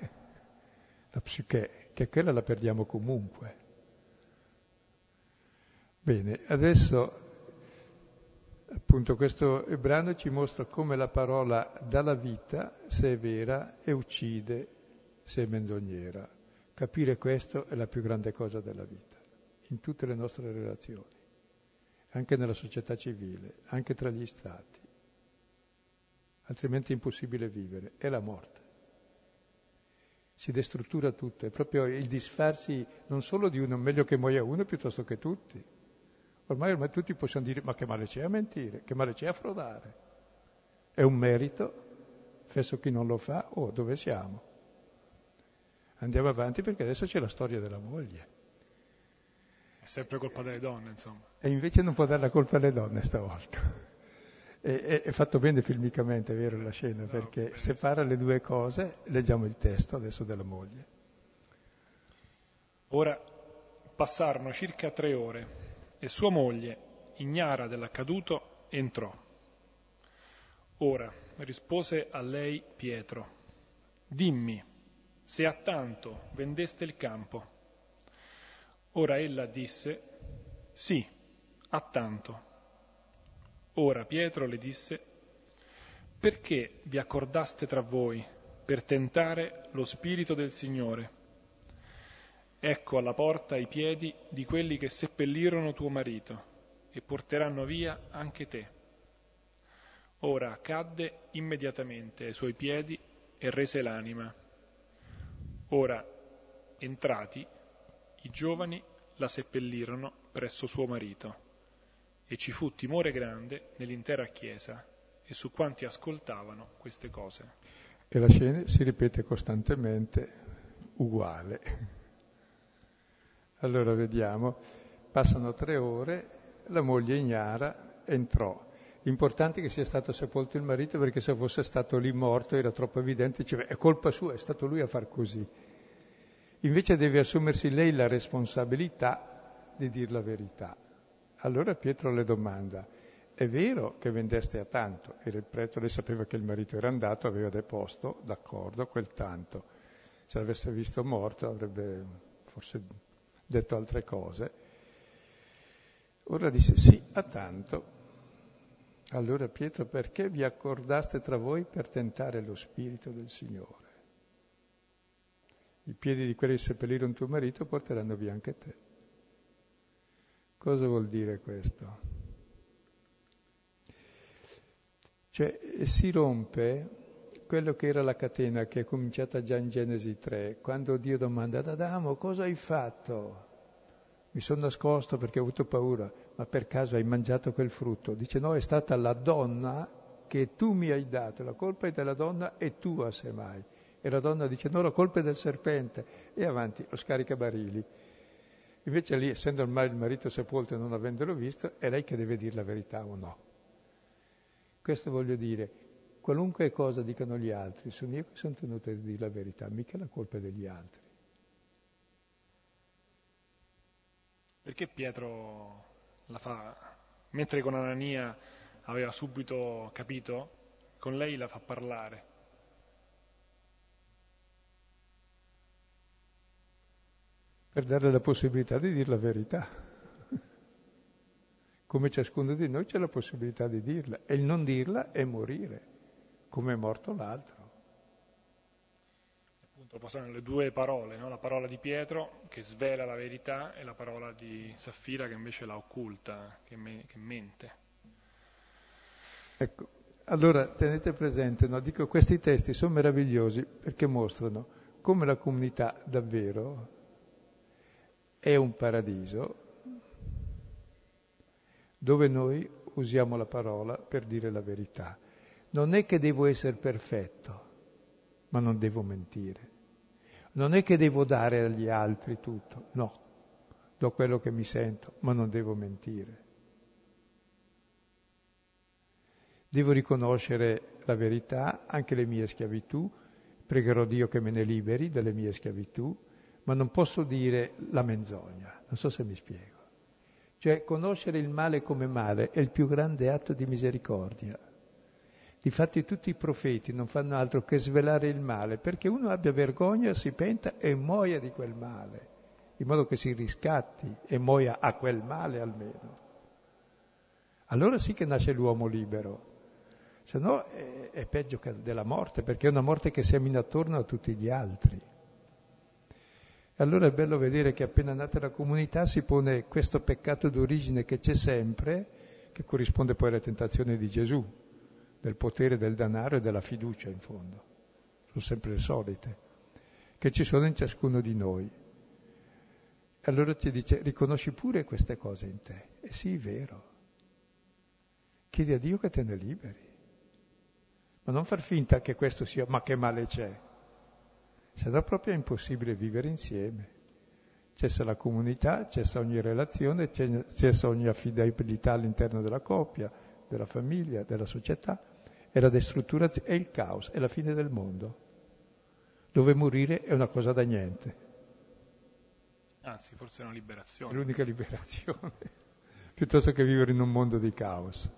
la psiche, che quella la perdiamo comunque. Bene, adesso appunto questo brano ci mostra come la parola dà la vita se è vera e uccide se è menzognera. Capire questo è la più grande cosa della vita, in tutte le nostre relazioni, anche nella società civile, anche tra gli stati. Altrimenti è impossibile vivere, è la morte. Si destruttura tutto, è proprio il disfarsi non solo di uno, meglio che muoia uno piuttosto che tutti. Ormai, ormai tutti possiamo dire ma che male c'è a mentire, che male c'è a frodare. È un merito, fesso chi non lo fa, oh dove siamo? Andiamo avanti perché adesso c'è la storia della moglie. È sempre colpa delle donne, insomma. E invece non può dare la colpa alle donne stavolta. È, è, fatto bene filmicamente, è vero, la scena, no, perché benissimo. separa le due cose. Leggiamo il testo adesso della moglie. Ora passarono circa tre ore e sua moglie, ignara dell'accaduto, entrò. Ora rispose a lei Pietro, dimmi se a tanto vendeste il campo. Ora ella disse, sì, a tanto. Ora Pietro le disse, perché vi accordaste tra voi per tentare lo Spirito del Signore? Ecco alla porta i piedi di quelli che seppellirono tuo marito e porteranno via anche te. Ora cadde immediatamente ai suoi piedi e rese l'anima. Ora, entrati, i giovani la seppellirono presso suo marito e ci fu timore grande nell'intera chiesa e su quanti ascoltavano queste cose. E la scena si ripete costantemente uguale. Allora vediamo, passano tre ore, la moglie ignara entrò. Importante che sia stato sepolto il marito perché se fosse stato lì morto era troppo evidente, diceva è colpa sua, è stato lui a far così. Invece deve assumersi lei la responsabilità di dire la verità. Allora Pietro le domanda, è vero che vendeste a tanto? Era il prete, lei sapeva che il marito era andato, aveva deposto, d'accordo, quel tanto. Se l'avesse visto morto avrebbe forse detto altre cose. Ora disse sì a tanto. Allora Pietro, perché vi accordaste tra voi per tentare lo Spirito del Signore? I piedi di quelli che seppellirono tuo marito porteranno via anche te. Cosa vuol dire questo? Cioè si rompe quello che era la catena che è cominciata già in Genesi 3, quando Dio domanda ad Adamo cosa hai fatto? Mi sono nascosto perché ho avuto paura, ma per caso hai mangiato quel frutto? Dice no, è stata la donna che tu mi hai dato, la colpa è della donna e tua semmai. E la donna dice no, la colpa è del serpente. E avanti, lo scarica barili. Invece lì, essendo ormai il marito sepolto e non avendolo visto, è lei che deve dire la verità o no. Questo voglio dire, Qualunque cosa dicano gli altri, sono io che sono tenuto a dire la verità, mica la colpa è degli altri. Perché Pietro la fa, mentre con Anania aveva subito capito, con lei la fa parlare. Per dare la possibilità di dire la verità. Come ciascuno di noi c'è la possibilità di dirla e il non dirla è morire come è morto l'altro. Appunto, possono le due parole, no? la parola di Pietro che svela la verità e la parola di Saffira che invece la occulta, che, me- che mente. Ecco, allora tenete presente, no? dico questi testi sono meravigliosi perché mostrano come la comunità davvero è un paradiso dove noi usiamo la parola per dire la verità non è che devo essere perfetto, ma non devo mentire. Non è che devo dare agli altri tutto, no, do quello che mi sento, ma non devo mentire. Devo riconoscere la verità, anche le mie schiavitù, pregherò Dio che me ne liberi dalle mie schiavitù, ma non posso dire la menzogna, non so se mi spiego. Cioè conoscere il male come male è il più grande atto di misericordia. Difatti tutti i profeti non fanno altro che svelare il male perché uno abbia vergogna, si penta e muoia di quel male, in modo che si riscatti e muoia a quel male almeno. Allora sì che nasce l'uomo libero, se no è, è peggio della morte, perché è una morte che semina attorno a tutti gli altri. E allora è bello vedere che appena nata la comunità si pone questo peccato d'origine che c'è sempre, che corrisponde poi alla tentazione di Gesù, del potere del denaro e della fiducia in fondo. Sono sempre le solite, che ci sono in ciascuno di noi. E allora ti dice, riconosci pure queste cose in te. E sì, è vero. Chiedi a Dio che te ne liberi. Ma non far finta che questo sia, ma che male c'è. Sarà proprio impossibile vivere insieme. Cessa la comunità, cessa ogni relazione, cessa ogni affidabilità all'interno della coppia, della famiglia, della società, e la destrutturazione, è il caos, è la fine del mondo, dove morire è una cosa da niente. Anzi, forse è una liberazione. È l'unica liberazione, piuttosto che vivere in un mondo di caos.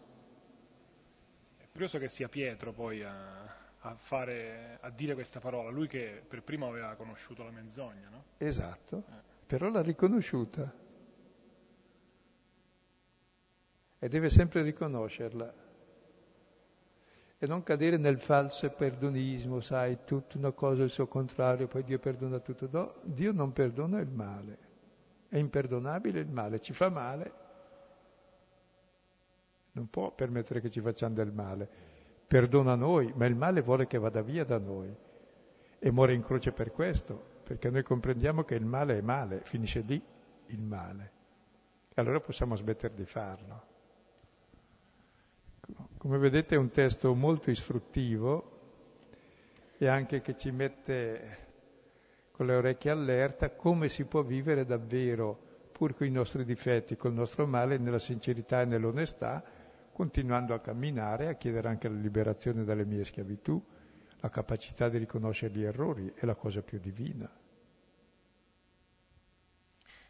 È curioso che sia Pietro poi a, a, fare, a dire questa parola, lui che per primo aveva conosciuto la menzogna, no? Esatto, eh. però l'ha riconosciuta. E deve sempre riconoscerla. E non cadere nel falso perdonismo, sai, tutta una cosa il suo contrario, poi Dio perdona tutto. No, Dio non perdona il male. È imperdonabile il male, ci fa male. Non può permettere che ci facciamo del male perdona noi, ma il male vuole che vada via da noi e muore in croce per questo, perché noi comprendiamo che il male è male, finisce lì il male. E allora possiamo smettere di farlo. Come vedete è un testo molto istruttivo e anche che ci mette con le orecchie allerta come si può vivere davvero, pur con i nostri difetti, col nostro male, nella sincerità e nell'onestà, continuando a camminare, a chiedere anche la liberazione dalle mie schiavitù, la capacità di riconoscere gli errori è la cosa più divina.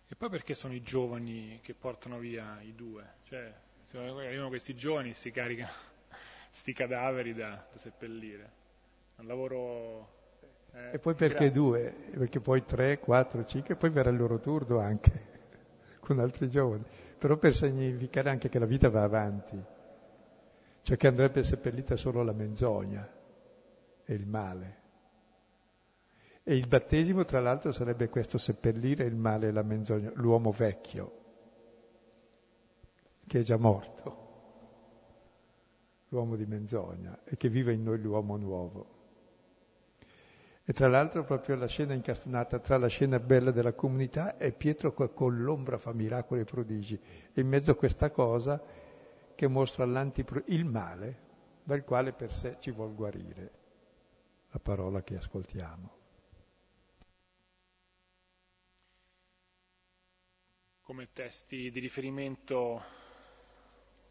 E poi perché sono i giovani che portano via i due? Cioè, se arrivano questi giovani si caricano sti cadaveri da, da seppellire. È un lavoro... Eh, e poi perché grande. due? Perché poi tre, quattro, cinque, e poi verrà il loro turno anche con altri giovani. Però per significare anche che la vita va avanti cioè che andrebbe seppellita solo la menzogna e il male. E il battesimo, tra l'altro, sarebbe questo seppellire il male e la menzogna, l'uomo vecchio, che è già morto, l'uomo di menzogna, e che vive in noi l'uomo nuovo. E tra l'altro proprio la scena incastonata tra la scena bella della comunità e Pietro con l'ombra fa miracoli e prodigi. E in mezzo a questa cosa che mostra il male dal quale per sé ci vuol guarire la parola che ascoltiamo. Come testi di riferimento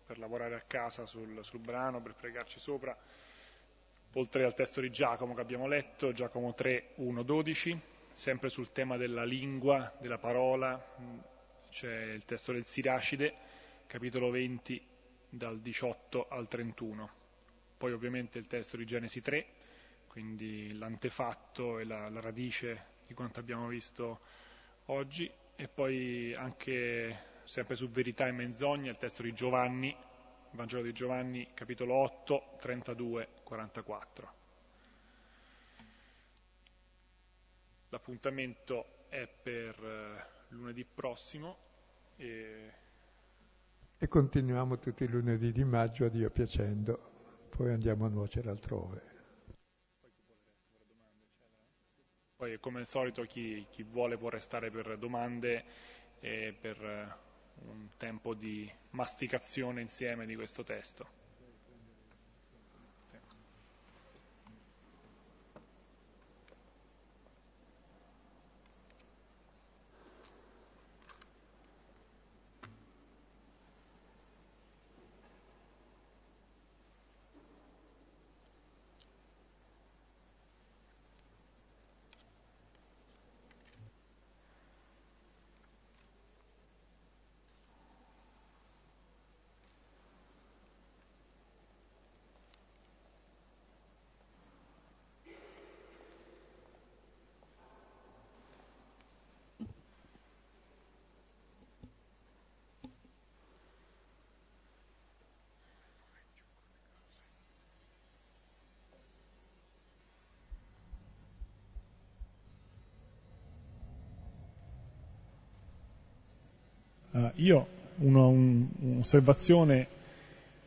per lavorare a casa sul, sul brano, per pregarci sopra, oltre al testo di Giacomo che abbiamo letto, Giacomo 3, 1, 12, sempre sul tema della lingua, della parola, c'è il testo del Siracide, capitolo 20, dal 18 al 31. Poi ovviamente il testo di Genesi 3, quindi l'antefatto e la, la radice di quanto abbiamo visto oggi, e poi anche sempre su verità e menzogna il testo di Giovanni, Vangelo di Giovanni, capitolo 8, 32, 44. L'appuntamento è per eh, lunedì prossimo e e continuiamo tutti i lunedì di maggio a Dio piacendo, poi andiamo a nuocere altrove. Poi come al solito chi, chi vuole può restare per domande e per un tempo di masticazione insieme di questo testo. Uh, io uno, un, un'osservazione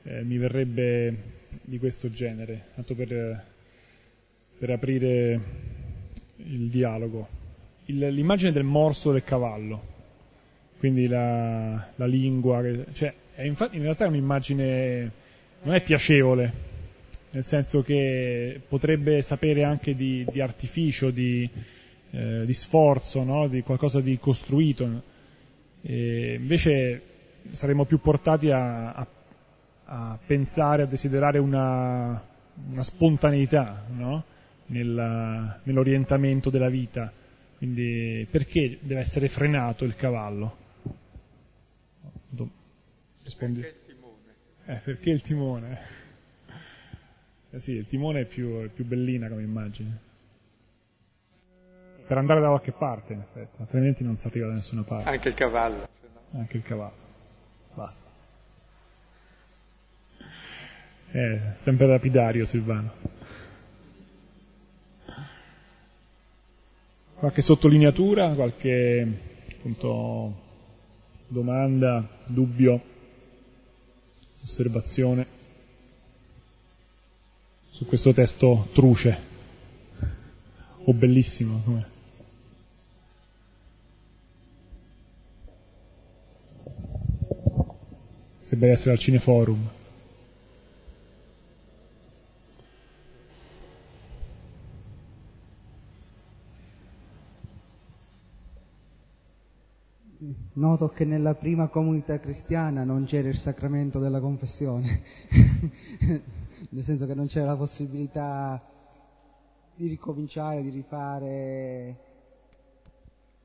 eh, mi verrebbe di questo genere, tanto per, per aprire il dialogo. L'immagine del morso del cavallo, quindi la, la lingua, cioè, infatti, in realtà è un'immagine, non è piacevole, nel senso che potrebbe sapere anche di, di artificio, di, eh, di sforzo, no? di qualcosa di costruito. E invece saremmo più portati a, a, a pensare, a desiderare una, una spontaneità no? Nella, nell'orientamento della vita. Quindi perché deve essere frenato il cavallo? Rispondi. Perché il timone? Eh, perché il timone? Eh sì, il timone è più, è più bellina come immagine. Per andare da qualche parte, in effetti, altrimenti non si arriva da nessuna parte. Anche il cavallo. Anche il cavallo. Basta. Eh, sempre lapidario Silvano. Qualche sottolineatura, qualche appunto, domanda, dubbio, osservazione su questo testo truce o bellissimo come Sembra essere al Cineforum. Noto che nella prima comunità cristiana non c'era il sacramento della confessione, nel senso che non c'era la possibilità di ricominciare, di rifare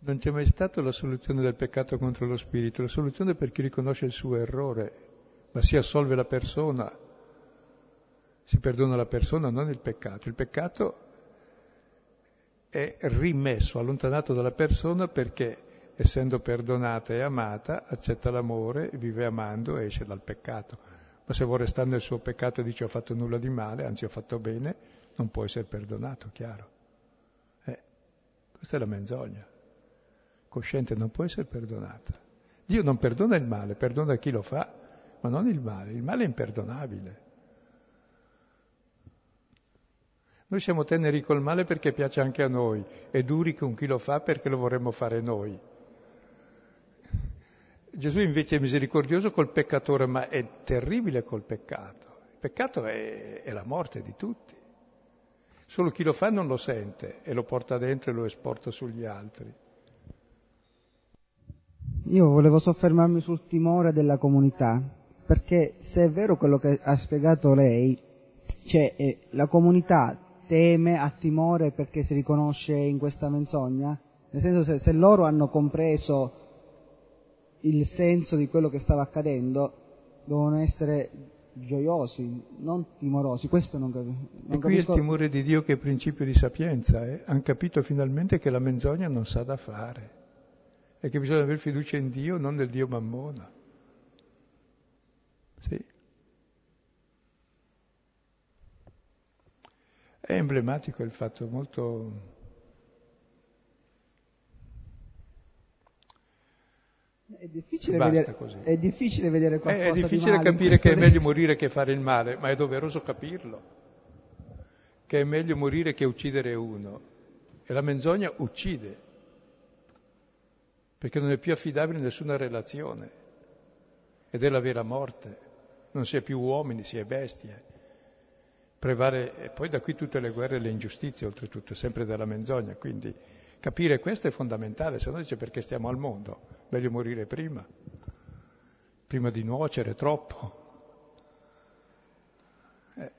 non c'è mai stata la soluzione del peccato contro lo spirito, la soluzione è per chi riconosce il suo errore, ma si assolve la persona, si perdona la persona, non il peccato. Il peccato è rimesso, allontanato dalla persona perché essendo perdonata e amata accetta l'amore, vive amando e esce dal peccato. Ma se vuole restare nel suo peccato e dice ho fatto nulla di male, anzi ho fatto bene, non può essere perdonato, chiaro. Eh, questa è la menzogna cosciente non può essere perdonata. Dio non perdona il male, perdona chi lo fa, ma non il male. Il male è imperdonabile. Noi siamo teneri col male perché piace anche a noi e duri con chi lo fa perché lo vorremmo fare noi. Gesù invece è misericordioso col peccatore, ma è terribile col peccato. Il peccato è, è la morte di tutti. Solo chi lo fa non lo sente e lo porta dentro e lo esporta sugli altri. Io volevo soffermarmi sul timore della comunità, perché se è vero quello che ha spiegato lei, cioè eh, la comunità teme, ha timore perché si riconosce in questa menzogna, nel senso se, se loro hanno compreso il senso di quello che stava accadendo, devono essere gioiosi, non timorosi. Questo non, non e qui capisco. il timore di Dio che è principio di sapienza. Eh? Hanno capito finalmente che la menzogna non sa da fare è che bisogna avere fiducia in Dio, non nel Dio mammona. Sì. È emblematico il fatto molto... È difficile, vedere, è difficile, vedere, qualcosa È difficile capire che è meglio morire che fare il male, ma è doveroso capirlo. Che è meglio morire che uccidere uno. E la menzogna uccide perché non è più affidabile nessuna relazione ed è la vera morte. Non si è più uomini, si è bestie. Prevale, e poi da qui tutte le guerre e le ingiustizie, oltretutto, sempre della menzogna. Quindi capire questo è fondamentale, se no dice perché stiamo al mondo, meglio morire prima, prima di nuocere troppo. Eh.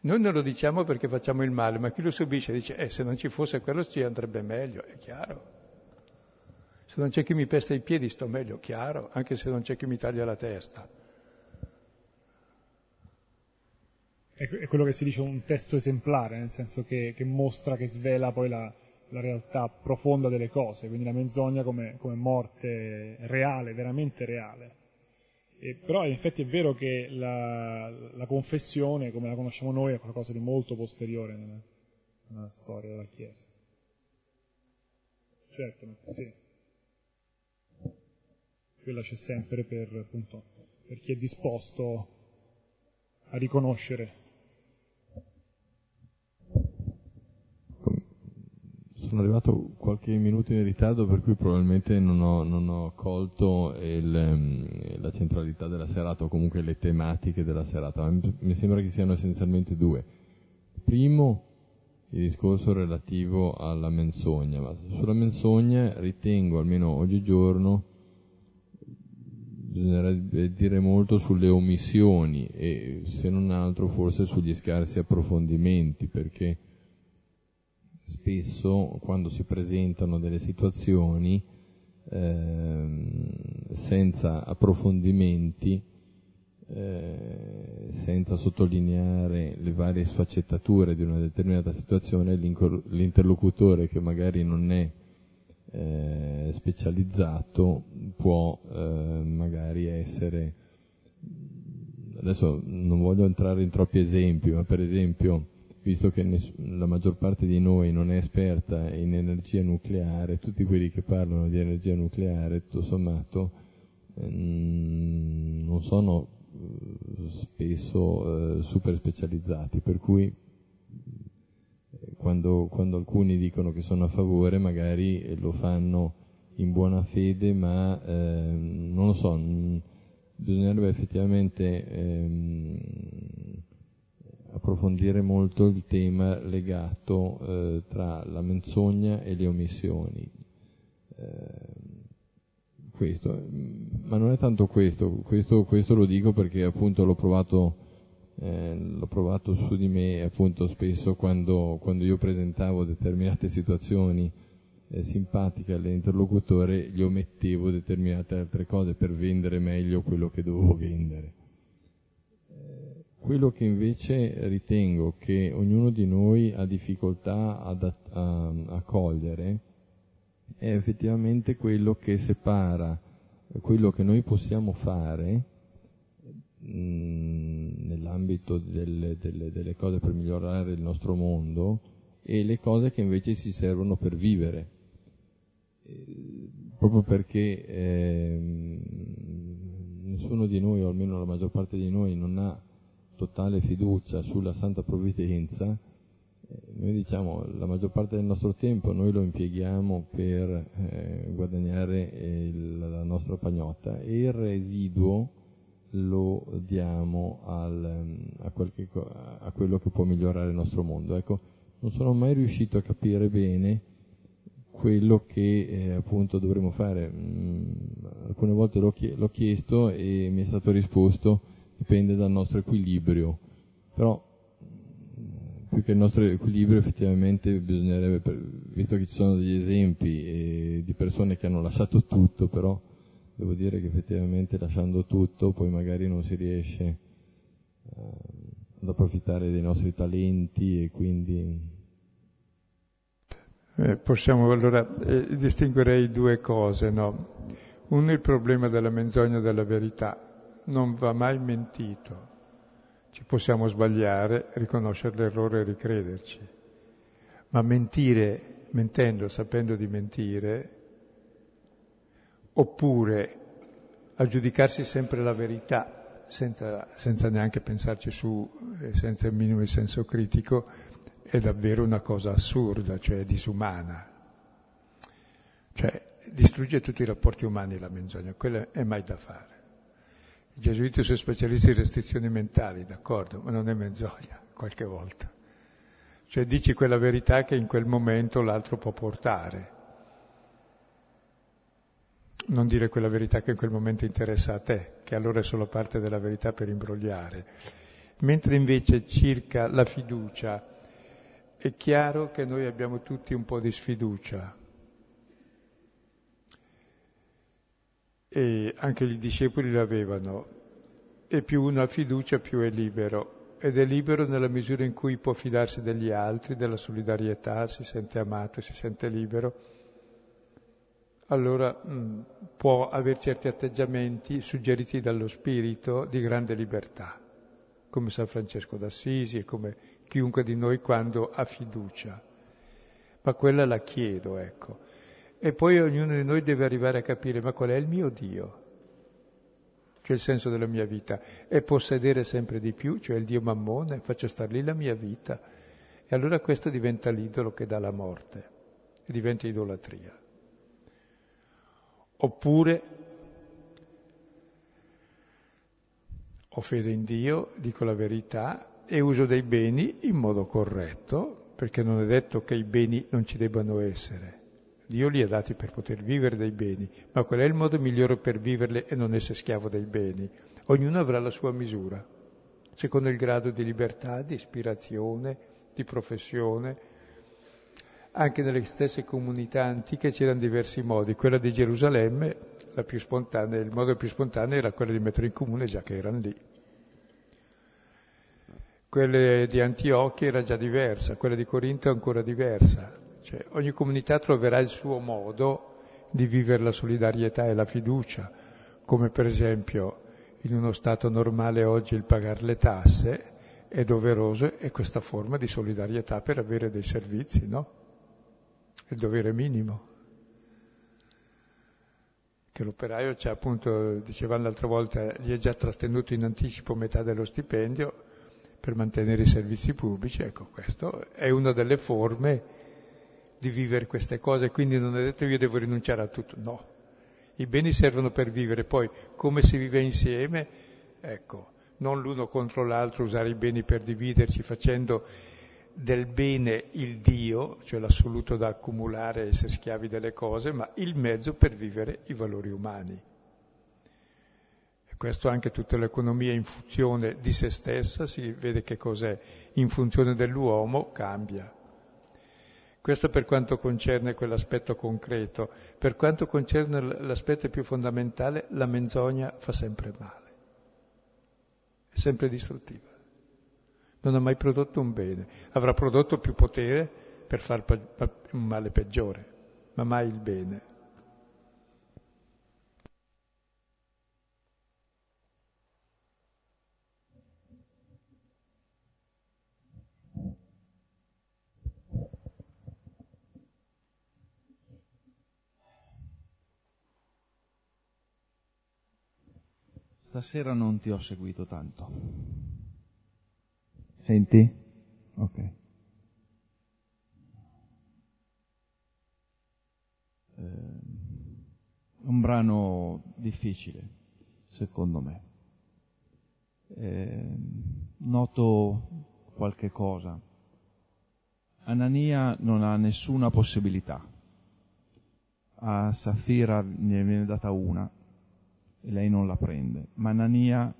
Noi non lo diciamo perché facciamo il male, ma chi lo subisce dice, eh, se non ci fosse quello ci andrebbe meglio, è chiaro. Se non c'è chi mi pesta i piedi sto meglio, chiaro, anche se non c'è chi mi taglia la testa. È quello che si dice un testo esemplare, nel senso che, che mostra, che svela poi la, la, realtà profonda delle cose, quindi la menzogna come, come morte reale, veramente reale. E, però in effetti è vero che la, la, confessione, come la conosciamo noi, è qualcosa di molto posteriore nella, nella storia della Chiesa. Certo, sì. Quella c'è sempre per, appunto, per chi è disposto a riconoscere. Sono arrivato qualche minuto in ritardo per cui probabilmente non ho, non ho colto il, ehm, la centralità della serata o comunque le tematiche della serata. Mi sembra che siano essenzialmente due. Primo, il discorso relativo alla menzogna, sulla menzogna ritengo, almeno oggigiorno, bisognerebbe dire molto sulle omissioni e se non altro forse sugli scarsi approfondimenti, perché spesso quando si presentano delle situazioni eh, senza approfondimenti, eh, senza sottolineare le varie sfaccettature di una determinata situazione, l'interlocutore che magari non è eh, specializzato può eh, magari essere adesso non voglio entrare in troppi esempi ma per esempio visto che ness- la maggior parte di noi non è esperta in energia nucleare tutti quelli che parlano di energia nucleare tutto sommato ehm, non sono eh, spesso eh, super specializzati per cui quando, quando, alcuni dicono che sono a favore magari lo fanno in buona fede, ma eh, non lo so, bisognerebbe effettivamente ehm, approfondire molto il tema legato eh, tra la menzogna e le omissioni. Eh, questo, ma non è tanto questo, questo, questo lo dico perché appunto l'ho provato eh, l'ho provato su di me appunto spesso quando, quando io presentavo determinate situazioni eh, simpatiche all'interlocutore gli omettevo determinate altre cose per vendere meglio quello che dovevo vendere. Eh, quello che invece ritengo che ognuno di noi ha difficoltà ad, a, a cogliere è effettivamente quello che separa quello che noi possiamo fare nell'ambito delle, delle, delle, cose per migliorare il nostro mondo e le cose che invece si servono per vivere. Eh, proprio perché eh, nessuno di noi, o almeno la maggior parte di noi, non ha totale fiducia sulla santa provvidenza, eh, noi diciamo la maggior parte del nostro tempo noi lo impieghiamo per eh, guadagnare il, la nostra pagnotta e il residuo lo diamo al, ehm, a, qualche, a, quello che può migliorare il nostro mondo. Ecco, non sono mai riuscito a capire bene quello che eh, appunto dovremmo fare. Mm, alcune volte l'ho, chiesto e mi è stato risposto dipende dal nostro equilibrio, però mm, più che il nostro equilibrio effettivamente bisognerebbe, visto che ci sono degli esempi eh, di persone che hanno lasciato tutto, però devo dire che effettivamente lasciando tutto poi magari non si riesce eh, ad approfittare dei nostri talenti e quindi... Eh, possiamo allora eh, distinguerei due cose, no? Uno è il problema della menzogna della verità, non va mai mentito. Ci possiamo sbagliare, riconoscere l'errore e ricrederci. Ma mentire, mentendo, sapendo di mentire, oppure a giudicarsi sempre la verità senza, senza neanche pensarci su, eh, senza il minimo di senso critico, è davvero una cosa assurda, cioè disumana. Cioè distrugge tutti i rapporti umani la menzogna, quello è mai da fare. I gesuiti sono specialisti in restrizioni mentali, d'accordo, ma non è menzogna qualche volta. Cioè dici quella verità che in quel momento l'altro può portare non dire quella verità che in quel momento interessa a te, che allora è solo parte della verità per imbrogliare. Mentre invece circa la fiducia è chiaro che noi abbiamo tutti un po' di sfiducia. E anche i discepoli l'avevano. E più uno ha fiducia, più è libero. Ed è libero nella misura in cui può fidarsi degli altri, della solidarietà, si sente amato, si sente libero allora mm, può avere certi atteggiamenti suggeriti dallo spirito di grande libertà, come San Francesco d'Assisi e come chiunque di noi quando ha fiducia. Ma quella la chiedo, ecco. E poi ognuno di noi deve arrivare a capire, ma qual è il mio Dio? cioè il senso della mia vita, è possedere sempre di più, cioè il Dio mammone, faccio star lì la mia vita. E allora questo diventa l'idolo che dà la morte, e diventa idolatria. Oppure ho fede in Dio, dico la verità e uso dei beni in modo corretto, perché non è detto che i beni non ci debbano essere. Dio li ha dati per poter vivere dei beni, ma qual è il modo migliore per viverle e non essere schiavo dei beni? Ognuno avrà la sua misura, secondo il grado di libertà, di ispirazione, di professione. Anche nelle stesse comunità antiche c'erano diversi modi. Quella di Gerusalemme, il modo più spontaneo era quello di mettere in comune già che erano lì. Quella di Antiochia era già diversa, quella di Corinto è ancora diversa. Cioè, ogni comunità troverà il suo modo di vivere la solidarietà e la fiducia, come per esempio in uno Stato normale oggi il pagare le tasse è doveroso e questa forma di solidarietà per avere dei servizi, no? Il dovere minimo. Che l'operaio c'è appunto, dicevamo l'altra volta, gli è già trattenuto in anticipo metà dello stipendio per mantenere i servizi pubblici, ecco questo è una delle forme di vivere queste cose, quindi non è detto io devo rinunciare a tutto, no. I beni servono per vivere, poi come si vive insieme, ecco, non l'uno contro l'altro, usare i beni per dividerci facendo del bene il Dio, cioè l'assoluto da accumulare e essere schiavi delle cose, ma il mezzo per vivere i valori umani. E questo anche tutta l'economia in funzione di se stessa, si vede che cos'è, in funzione dell'uomo cambia. Questo per quanto concerne quell'aspetto concreto. Per quanto concerne l'aspetto più fondamentale, la menzogna fa sempre male, è sempre distruttiva. Non ha mai prodotto un bene, avrà prodotto più potere per fare un male peggiore, ma mai il bene. stasera non ti ho seguito tanto. Senti? Ok. Eh, un brano difficile, secondo me. Eh, noto qualche cosa. Anania non ha nessuna possibilità. A Safira ne viene data una, e lei non la prende. Ma Anania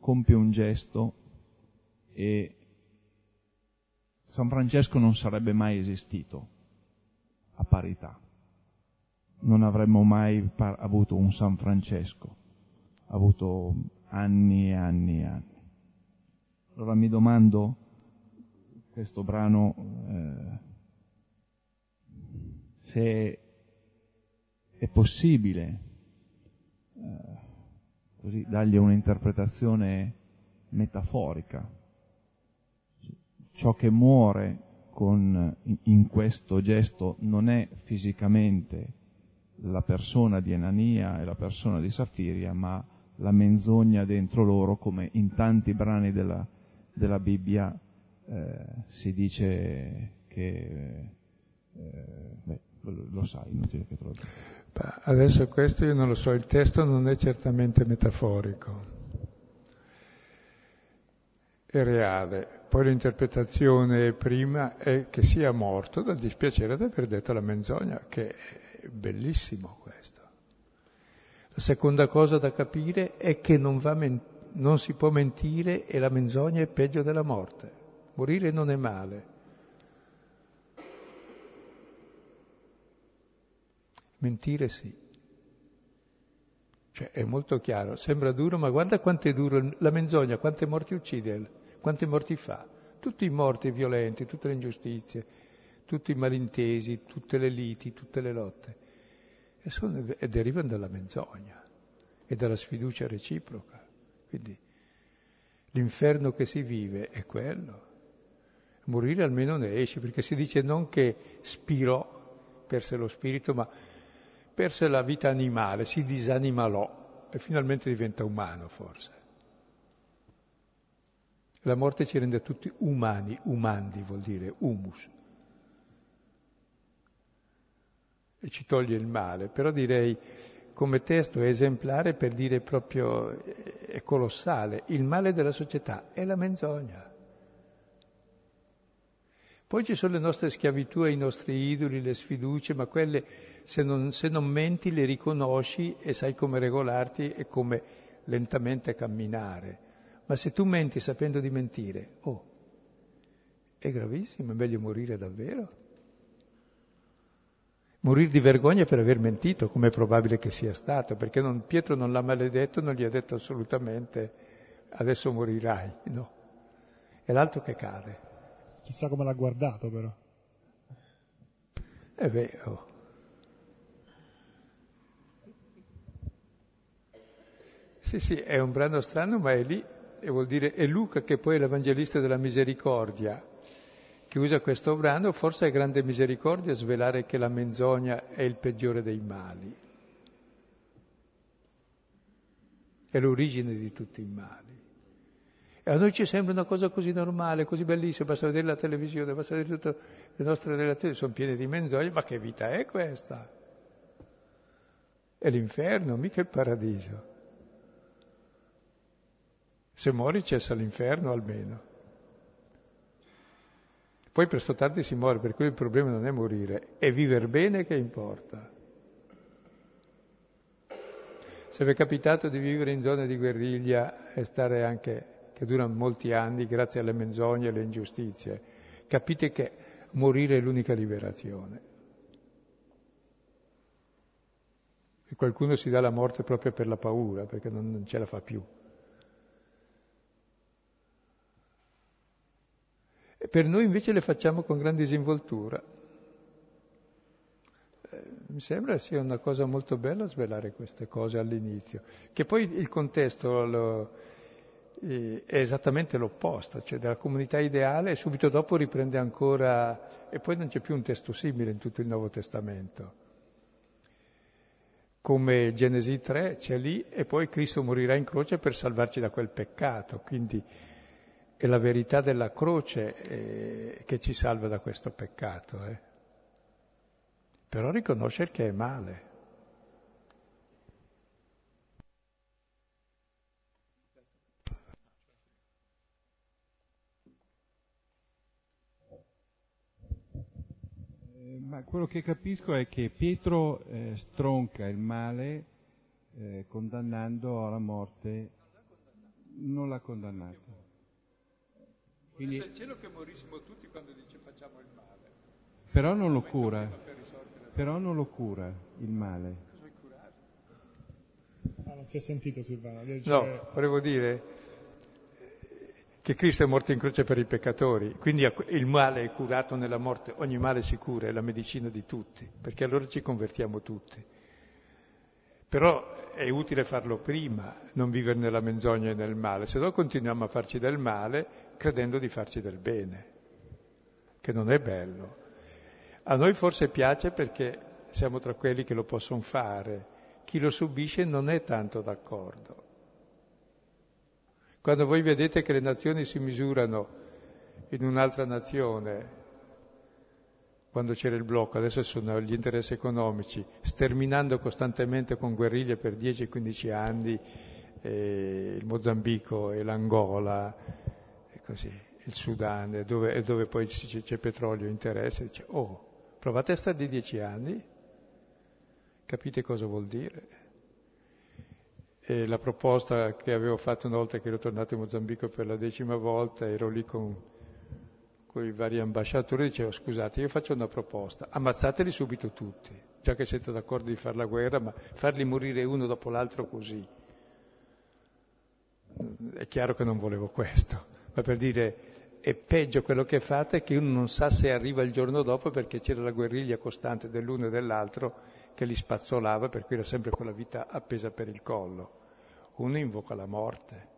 compie un gesto e San Francesco non sarebbe mai esistito a parità. Non avremmo mai par- avuto un San Francesco, avuto anni e anni e anni. Allora mi domando, questo brano, eh, se è possibile eh, così dargli un'interpretazione metaforica. Ciò che muore con, in questo gesto non è fisicamente la persona di Enania e la persona di Safiria, ma la menzogna dentro loro, come in tanti brani della, della Bibbia eh, si dice che eh, beh, lo sai, inutile che dica. Adesso questo io non lo so, il testo non è certamente metaforico, è reale. Poi l'interpretazione prima è che sia morto dal dispiacere di aver detto la menzogna, che è bellissimo questo. La seconda cosa da capire è che non, men- non si può mentire e la menzogna è peggio della morte. Morire non è male Mentire sì. Cioè è molto chiaro, sembra duro, ma guarda quanto è duro la menzogna, quante morti uccide, quante morti fa. Tutti i morti violenti, tutte le ingiustizie, tutti i malintesi, tutte le liti, tutte le lotte. E, sono, e derivano dalla menzogna e dalla sfiducia reciproca. Quindi l'inferno che si vive è quello. Morire almeno ne esci, perché si dice non che spirò, perse lo spirito, ma perse la vita animale, si disanimalò. e finalmente diventa umano forse. La morte ci rende tutti umani, umandi vuol dire humus. E ci toglie il male, però direi come testo è esemplare per dire proprio, è colossale, il male della società è la menzogna. Poi ci sono le nostre schiavitù i nostri idoli, le sfiducie, ma quelle se non, se non menti le riconosci e sai come regolarti e come lentamente camminare. Ma se tu menti sapendo di mentire, oh, è gravissimo, è meglio morire davvero. Morire di vergogna per aver mentito, come è probabile che sia stato, perché non, Pietro non l'ha maledetto, non gli ha detto assolutamente adesso morirai, no. È l'altro che cade. Chissà come l'ha guardato però. È vero. Sì, sì, è un brano strano, ma è lì, e vuol dire è Luca che poi è l'Evangelista della misericordia, che usa questo brano, forse è grande misericordia svelare che la menzogna è il peggiore dei mali. È l'origine di tutti i mali. E a noi ci sembra una cosa così normale, così bellissima, basta vedere la televisione, basta vedere tutte le nostre relazioni, sono piene di menzogne, ma che vita è questa? È l'inferno, mica il paradiso. Se muori cessa l'inferno almeno. Poi presto tardi si muore, per cui il problema non è morire, è vivere bene che importa. Se vi è capitato di vivere in zone di guerriglia e stare anche che durano molti anni grazie alle menzogne e alle ingiustizie. Capite che morire è l'unica liberazione. E qualcuno si dà la morte proprio per la paura, perché non, non ce la fa più. Per noi invece le facciamo con gran disinvoltura. Eh, mi sembra sia una cosa molto bella svelare queste cose all'inizio, che poi il contesto lo, è esattamente l'opposto, cioè dalla comunità ideale subito dopo riprende ancora, e poi non c'è più un testo simile in tutto il Nuovo Testamento. Come Genesi 3 c'è lì e poi Cristo morirà in croce per salvarci da quel peccato, quindi è la verità della croce eh, che ci salva da questo peccato. Eh. Però riconoscere che è male. ma quello che capisco è che Pietro eh, stronca il male eh, condannando alla morte, non l'ha condannato. Quindi, il cielo che morissimo tutti quando dice facciamo il male. Però non lo cura, però non lo cura il male. Ah, non si è sentito Silvano. No, volevo dire, che Cristo è morto in croce per i peccatori, quindi il male è curato nella morte, ogni male si cura, è la medicina di tutti, perché allora ci convertiamo tutti. Però è utile farlo prima, non vivere nella menzogna e nel male, se no continuiamo a farci del male credendo di farci del bene, che non è bello. A noi forse piace perché siamo tra quelli che lo possono fare, chi lo subisce non è tanto d'accordo. Quando voi vedete che le nazioni si misurano in un'altra nazione, quando c'era il blocco, adesso sono gli interessi economici, sterminando costantemente con guerriglie per 10-15 anni eh, il Mozambico e l'Angola, e così, il Sudan, dove, dove poi c'è, c'è petrolio, interesse, dice, oh, provate a stare di 10 anni, capite cosa vuol dire? E la proposta che avevo fatto una volta che ero tornato in Mozambico per la decima volta, ero lì con, con i vari ambasciatori, dicevo scusate, io faccio una proposta, ammazzateli subito tutti, già che siete d'accordo di fare la guerra, ma farli morire uno dopo l'altro così. È chiaro che non volevo questo, ma per dire è peggio quello che fate che uno non sa se arriva il giorno dopo perché c'era la guerriglia costante dell'uno e dell'altro che li spazzolava, per cui era sempre quella vita appesa per il collo. Uno invoca la morte.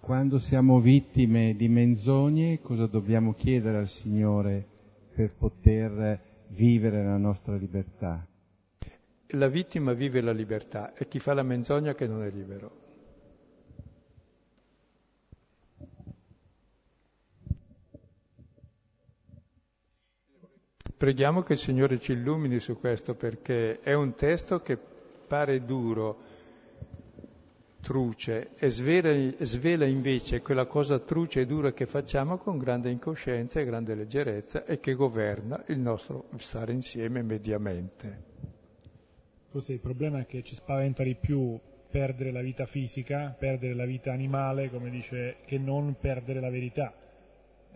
Quando siamo vittime di menzogne, cosa dobbiamo chiedere al Signore per poter vivere la nostra libertà? la vittima vive la libertà e chi fa la menzogna che non è libero. Preghiamo che il Signore ci illumini su questo perché è un testo che pare duro, truce, e svela, svela, invece quella cosa truce e dura che facciamo con grande incoscienza e grande leggerezza e che governa il nostro stare insieme mediamente. Forse il problema è che ci spaventa di più perdere la vita fisica, perdere la vita animale, come dice, che non perdere la verità.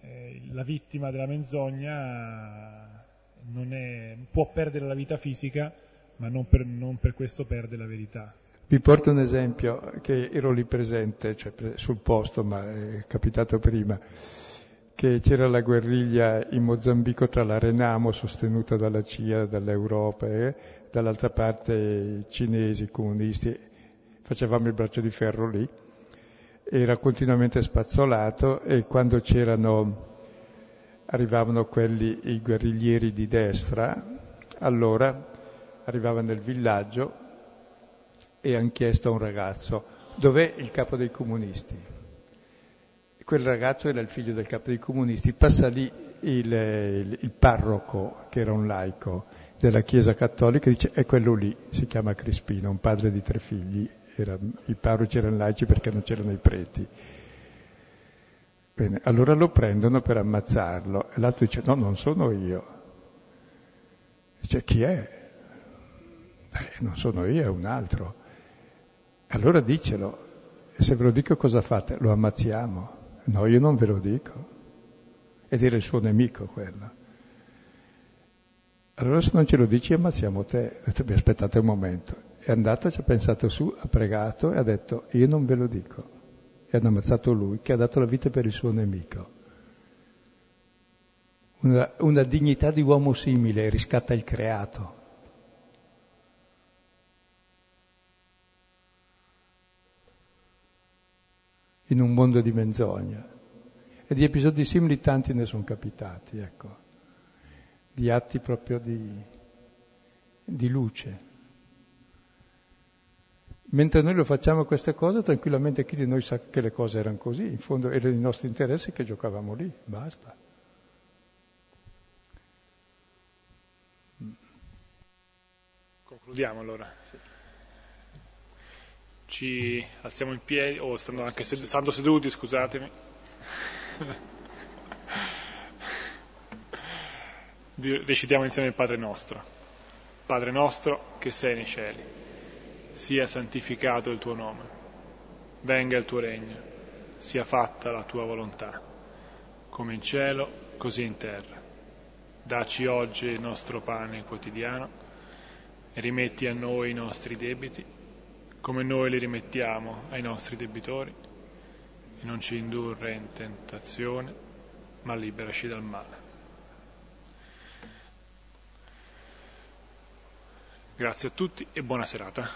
Eh, la vittima della menzogna è, può perdere la vita fisica, ma non per, non per, questo perde la verità. Vi porto un esempio che ero lì presente, cioè sul posto, ma è capitato prima, che c'era la guerriglia in Mozambico tra la Renamo, sostenuta dalla CIA, dall'Europa, e dall'altra parte i cinesi, i comunisti. Facevamo il braccio di ferro lì, era continuamente spazzolato e quando c'erano arrivavano quelli, i guerriglieri di destra, allora arrivavano nel villaggio e hanno chiesto a un ragazzo dov'è il capo dei comunisti. Quel ragazzo era il figlio del capo dei comunisti, passa lì il, il, il parroco, che era un laico della Chiesa Cattolica, dice è quello lì, si chiama Crispino, un padre di tre figli, era, i parroci erano laici perché non c'erano i preti Bene, allora lo prendono per ammazzarlo e l'altro dice no, non sono io. Dice chi è? Eh, non sono io, è un altro. Allora dicelo, e se ve lo dico cosa fate? Lo ammazziamo. No, io non ve lo dico. Ed era il suo nemico quello. Allora se non ce lo dici ammazziamo te. Detto, aspettate un momento. È andato, ci ha pensato su, ha pregato e ha detto io non ve lo dico e hanno ammazzato lui, che ha dato la vita per il suo nemico. Una, una dignità di uomo simile riscatta il creato. In un mondo di menzogna. E di episodi simili tanti ne sono capitati, ecco, di atti proprio di, di luce. Mentre noi lo facciamo queste cose, tranquillamente chi di noi sa che le cose erano così, in fondo erano i nostri interessi che giocavamo lì, basta. Concludiamo allora. Ci alziamo in piedi, o stando anche sed- stando seduti, scusatemi. Recitiamo insieme il Padre nostro. Padre nostro che sei nei cieli sia santificato il tuo nome, venga il tuo regno, sia fatta la tua volontà, come in cielo, così in terra. Daci oggi il nostro pane quotidiano e rimetti a noi i nostri debiti, come noi li rimettiamo ai nostri debitori, e non ci indurre in tentazione, ma liberaci dal male. Grazie a tutti e buona serata.